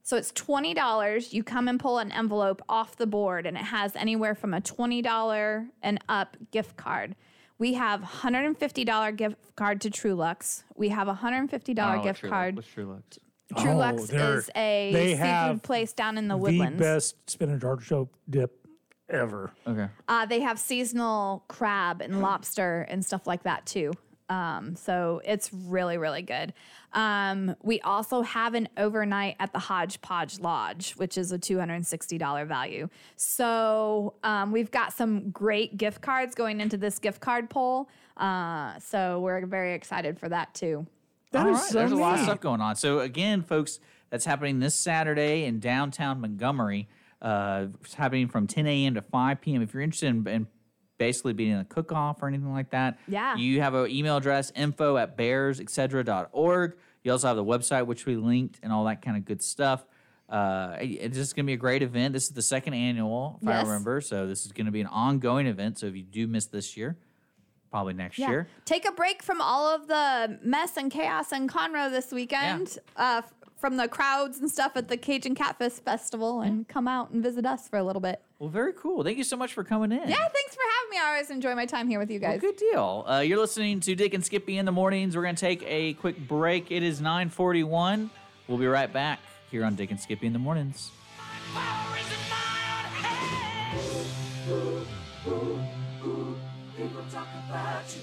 So it's twenty dollars. You come and pull an envelope off the board, and it has anywhere from a twenty dollar and up gift card. We have hundred and fifty dollar gift card to Truluck's. We have a hundred and fifty I dollar don't know what gift Truluck's- card. What's True Lux? Truluck's Oh, is a they seafood have place down in the the woodlands. best spinach artichoke dip ever. Okay. Uh, they have seasonal crab and lobster and stuff like that too. Um, so it's really, really good. Um, we also have an overnight at the Hodgepodge Lodge, which is a $260 value. So um, we've got some great gift cards going into this gift card poll. Uh, so we're very excited for that too. That All is right, so There's a lot of stuff going on. So again, folks, that's happening this Saturday in downtown Montgomery. Uh, it's happening from 10 a.m. to 5 p.m. If you're interested in, in basically being a cook-off or anything like that, Yeah. you have an email address info at bearsetc.org. You also have the website which we linked and all that kind of good stuff. Uh, it's just gonna be a great event. This is the second annual, if I remember. So this is gonna be an ongoing event. So if you do miss this year, probably next year. Take a break from all of the mess and chaos in Conroe this weekend, uh, f- from the crowds and stuff at the Cajun Catfish Festival, and come out and visit us for a little bit. Well, very cool. Thank you so much for coming in. Yeah, thanks for having me. I always enjoy my time here with you guys. Well, good deal. Uh, you're listening to Dick and Skippy in the mornings. We're going to take a quick break. It is 9:41. We'll be right back here on Dick and Skippy in the mornings. People talk about you.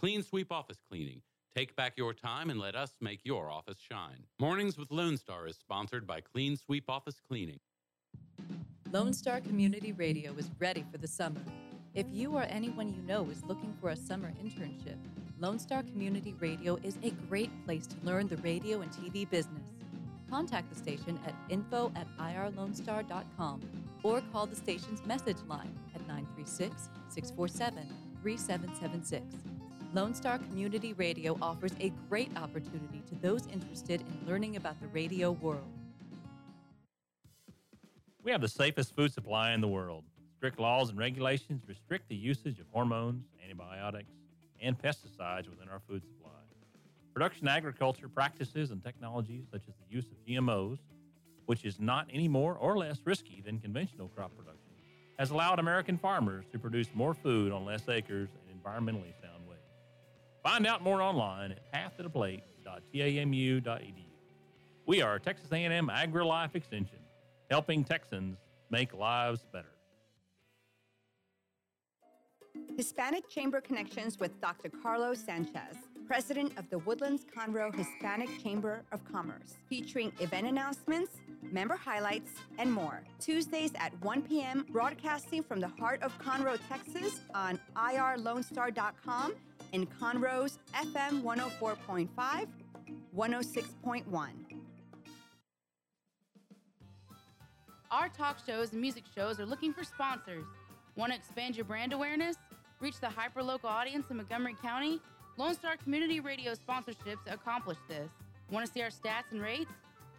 Clean Sweep Office Cleaning. Take back your time and let us make your office shine. Mornings with Lone Star is sponsored by Clean Sweep Office Cleaning. Lone Star Community Radio is ready for the summer. If you or anyone you know is looking for a summer internship, Lone Star Community Radio is a great place to learn the radio and TV business. Contact the station at info at irlonestar.com or call the station's message line at 936 647 3776. Lone Star Community Radio offers a great opportunity to those interested in learning about the radio world. We have the safest food supply in the world. Strict laws and regulations restrict the usage of hormones, antibiotics, and pesticides within our food supply. Production agriculture practices and technologies such as the use of GMOs, which is not any more or less risky than conventional crop production, has allowed American farmers to produce more food on less acres and environmentally. Find out more online at pathtotheplate.tamu.edu. We are Texas A&M AgriLife Extension, helping Texans make lives better. Hispanic Chamber Connections with Dr. Carlos Sanchez, president of the Woodlands Conroe Hispanic Chamber of Commerce, featuring event announcements, member highlights, and more. Tuesdays at 1 p.m., broadcasting from the heart of Conroe, Texas on irlonestar.com and Conroe's FM 104.5, 106.1. Our talk shows and music shows are looking for sponsors. Want to expand your brand awareness? Reach the hyperlocal audience in Montgomery County? Lone Star Community Radio sponsorships accomplish this. Want to see our stats and rates?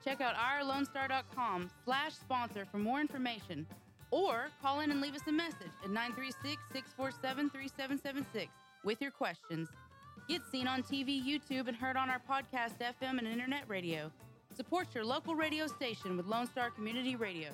Check out irlonestar.com slash sponsor for more information. Or call in and leave us a message at 936-647-3776 with your questions. Get seen on TV, YouTube, and heard on our podcast, FM, and internet radio. Support your local radio station with Lone Star Community Radio.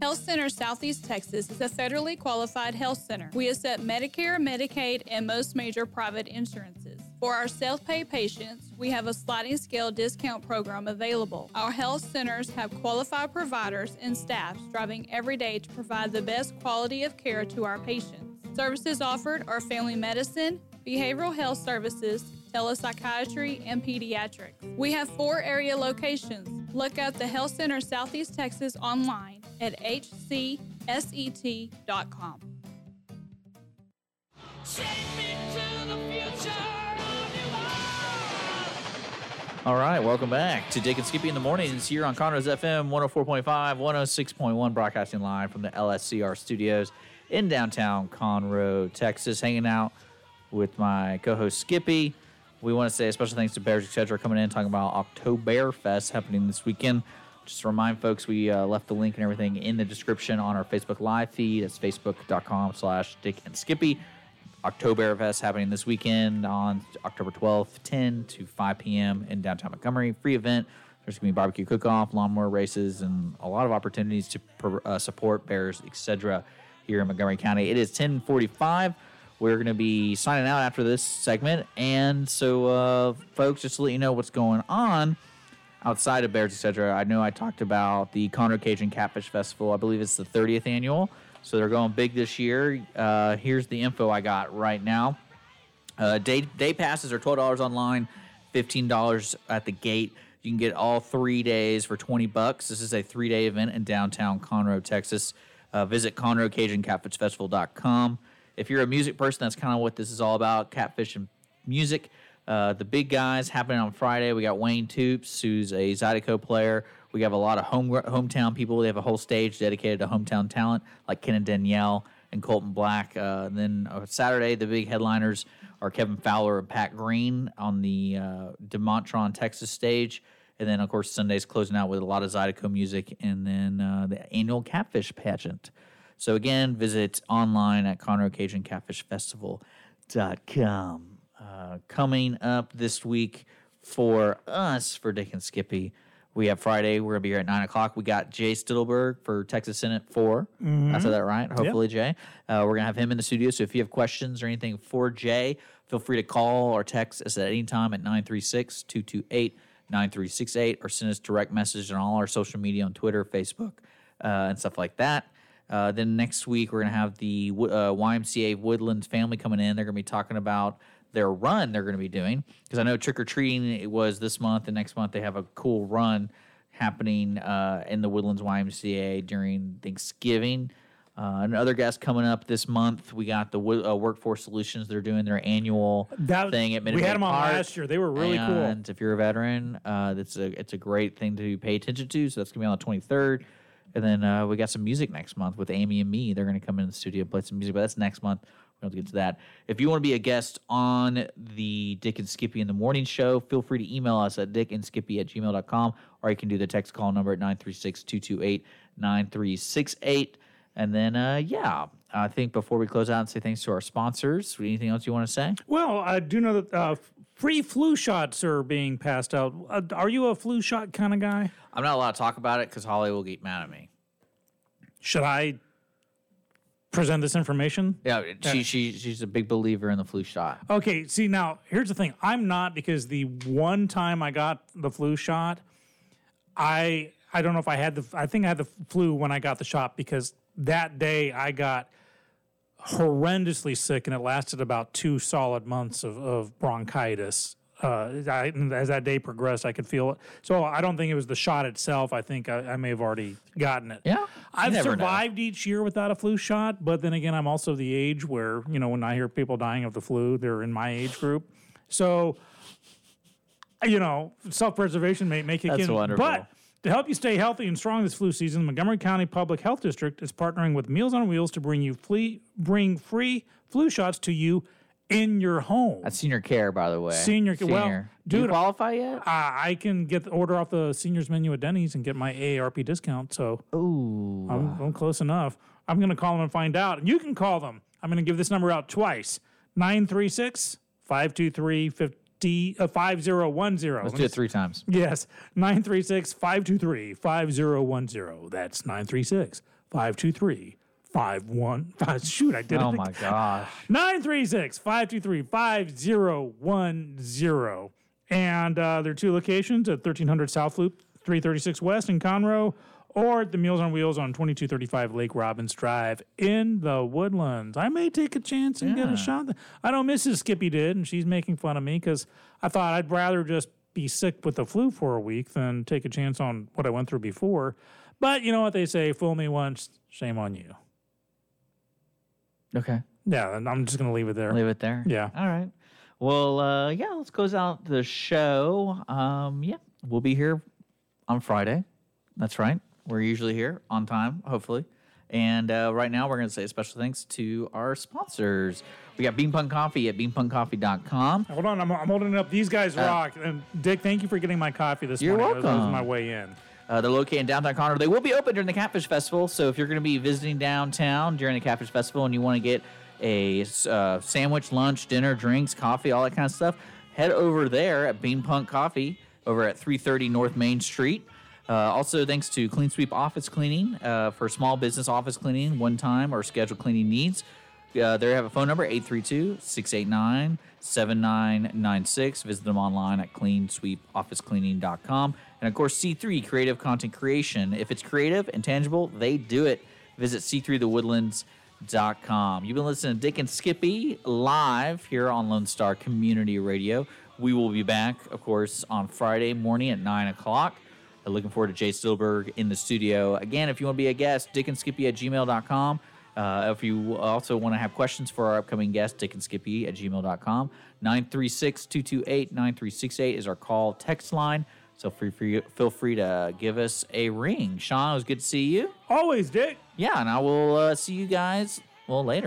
Health Center Southeast Texas is a federally qualified health center. We accept Medicare, Medicaid, and most major private insurances. For our self pay patients, we have a sliding scale discount program available. Our health centers have qualified providers and staff striving every day to provide the best quality of care to our patients. Services offered are family medicine, behavioral health services, telepsychiatry, and pediatrics. We have four area locations. Look up the Health Center Southeast Texas online at hcset.com. All right, welcome back to Dick and Skippy in the mornings here on Conroe's FM 104.5, 106.1, broadcasting live from the LSCR studios in downtown Conroe, Texas. Hanging out with my co-host Skippy. We want to say a special thanks to Bears Etc. coming in talking about Oktoberfest happening this weekend. Just to remind folks, we uh, left the link and everything in the description on our Facebook Live feed. It's facebook.com slash Dick and Skippy. Oktoberfest happening this weekend on October 12th, 10 to 5 p.m. in downtown Montgomery. Free event. There's going to be barbecue cook-off, lawnmower races, and a lot of opportunities to uh, support Bears, etc. here in Montgomery County. It is 1045. We're going to be signing out after this segment. And so, uh, folks, just to let you know what's going on outside of Bears, etc., I know I talked about the Conroe Cajun Catfish Festival. I believe it's the 30th annual. So they're going big this year. Uh, here's the info I got right now. Uh, day day passes are twelve dollars online, fifteen dollars at the gate. You can get all three days for twenty bucks. This is a three day event in downtown Conroe, Texas. Uh, visit ConroeCajunCatfishFestival.com. If you're a music person, that's kind of what this is all about: catfish and music. Uh, the big guys happening on Friday. We got Wayne Toups, who's a Zydeco player. We have a lot of home hometown people. They have a whole stage dedicated to hometown talent, like Ken and Danielle and Colton Black. Uh, and then uh, Saturday, the big headliners are Kevin Fowler and Pat Green on the uh, Demontron, Texas stage. And then, of course, Sunday's closing out with a lot of Zydeco music and then uh, the annual Catfish Pageant. So, again, visit online at ConroeCajunCatfishFestival.com. Uh, coming up this week for us, for Dick and Skippy, we have Friday. We're going to be here at 9 o'clock. We got Jay Stittleburg for Texas Senate 4. Mhm. I said that right. Yep. Hopefully, Jay. Uh, we're going to have him in the studio. So if you have questions or anything for Jay, feel free to call or text us at any time at 936 228 9368 or send us direct message on all our social media on Twitter, Facebook, uh, and stuff like that. Uh, then next week, we're going to have the uh, YMCA Woodlands family coming in. They're going to be talking about their run they're going to be doing because I know trick or treating it was this month and next month they have a cool run happening uh, in the Woodlands YMCA during Thanksgiving. Uh, and other guests coming up this month. We got the uh, Workforce Solutions. They're doing their annual That- thing at we Minute had them on Park. last year. They were really cool. And if you're a veteran, uh, that's a it's a great thing to pay attention to. So that's gonna be on the 23rd. And then uh, we got some music next month with Amy and me. They're gonna come in the studio and play some music, but that's next month. We'll have to get to that. If you want to be a guest on the Dick and Skippy in the Morning Show, feel free to email us at dickandskippy at gmail.com or you can do the text call number at 936 228 9368. And then, uh, yeah, I think before we close out and say thanks to our sponsors, anything else you want to say? Well, I do know that uh, free flu shots are being passed out. Uh, are you a flu shot kind of guy? I'm not allowed to talk about it because Holly will get mad at me. Should I present this information? Yeah, she, she she's a big believer in the flu shot. Okay, see now, here's the thing. I'm not because the one time I got the flu shot, I I don't know if I had the I think I had the flu when I got the shot because that day I got horrendously sick and it lasted about two solid months of, of bronchitis. Uh, I, as that day progressed, I could feel it. So I don't think it was the shot itself. I think I, I may have already gotten it. Yeah, I've never know. survived each year without a flu shot, but then again, I'm also the age where you know when I hear people dying of the flu, they're in my age group. So, you know, self-preservation may make it. That's wonderful. But to help you stay healthy and strong this flu season, Montgomery County Public Health District is partnering with Meals on Wheels to bring you free, bring free flu shots to you in your home. That's senior care, by the way. Senior, care. well, Senior. Do you qualify yet? Uh, I can get the order off the seniors menu at Denny's and get my AARP discount. So, ooh, I'm, I'm close enough. I'm going to call them and find out. And you can call them. I'm going to give this number out twice 936 523 50 5010. Let's do it three times. Yes, 936 523 5010. That's 936 523 51. Shoot, I did it. Oh my gosh. Nine three six five two three five zero one zero. And uh, there are two locations at 1300 South Loop, 336 West in Conroe, or the Meals on Wheels on 2235 Lake Robbins Drive in the Woodlands. I may take a chance and get a shot. I know Mrs. Skippy did, and she's making fun of me because I thought I'd rather just be sick with the flu for a week than take a chance on what I went through before. But you know what they say fool me once, shame on you. Okay. Yeah, and I'm just going to leave it there. Leave it there. Yeah. All right. Well, uh, yeah, let's close out the show. Um, yeah, we'll be here on Friday. That's right. We're usually here on time, hopefully. And uh, right now, we're going to say a special thanks to our sponsors. We got Bean Punk Coffee at beanpunkcoffee.com. Hold on, I'm, I'm holding it up. These guys Uh, rock. And Dick, thank you for getting my coffee this morning. You're morning. That was- That was welcome. my way in. Uh, they're located in downtown Conroe. They will be open during the Catfish Festival. So if you're going to be visiting downtown during the Catfish Festival and you want to get a uh, sandwich, lunch, dinner, drinks, coffee, all that kind of stuff, head over there at Bean Punk Coffee over at 330 North Main Street. Uh, also, thanks to Clean Sweep Office Cleaning uh, for small business office cleaning, one time or scheduled cleaning needs. Uh, they have a phone number 832 689 7996. Visit them online at cleansweepofficecleaning.com. And of course, C3 Creative Content Creation. If it's creative and tangible, they do it. Visit c3thewoodlands.com. You've been listening to Dick and Skippy live here on Lone Star Community Radio. We will be back, of course, on Friday morning at 9 o'clock. Looking forward to Jay Stittleburg in the studio. Again, if you want to be a guest, dickandskippy at gmail.com. Uh, if you also want to have questions for our upcoming guest, dickandskippy at gmail.com. 936 228 9368 is our call text line. So free, free, feel free to give us a ring. Sean, it was good to see you. Always, Dick. Yeah, and I will uh, see you guys, well, later.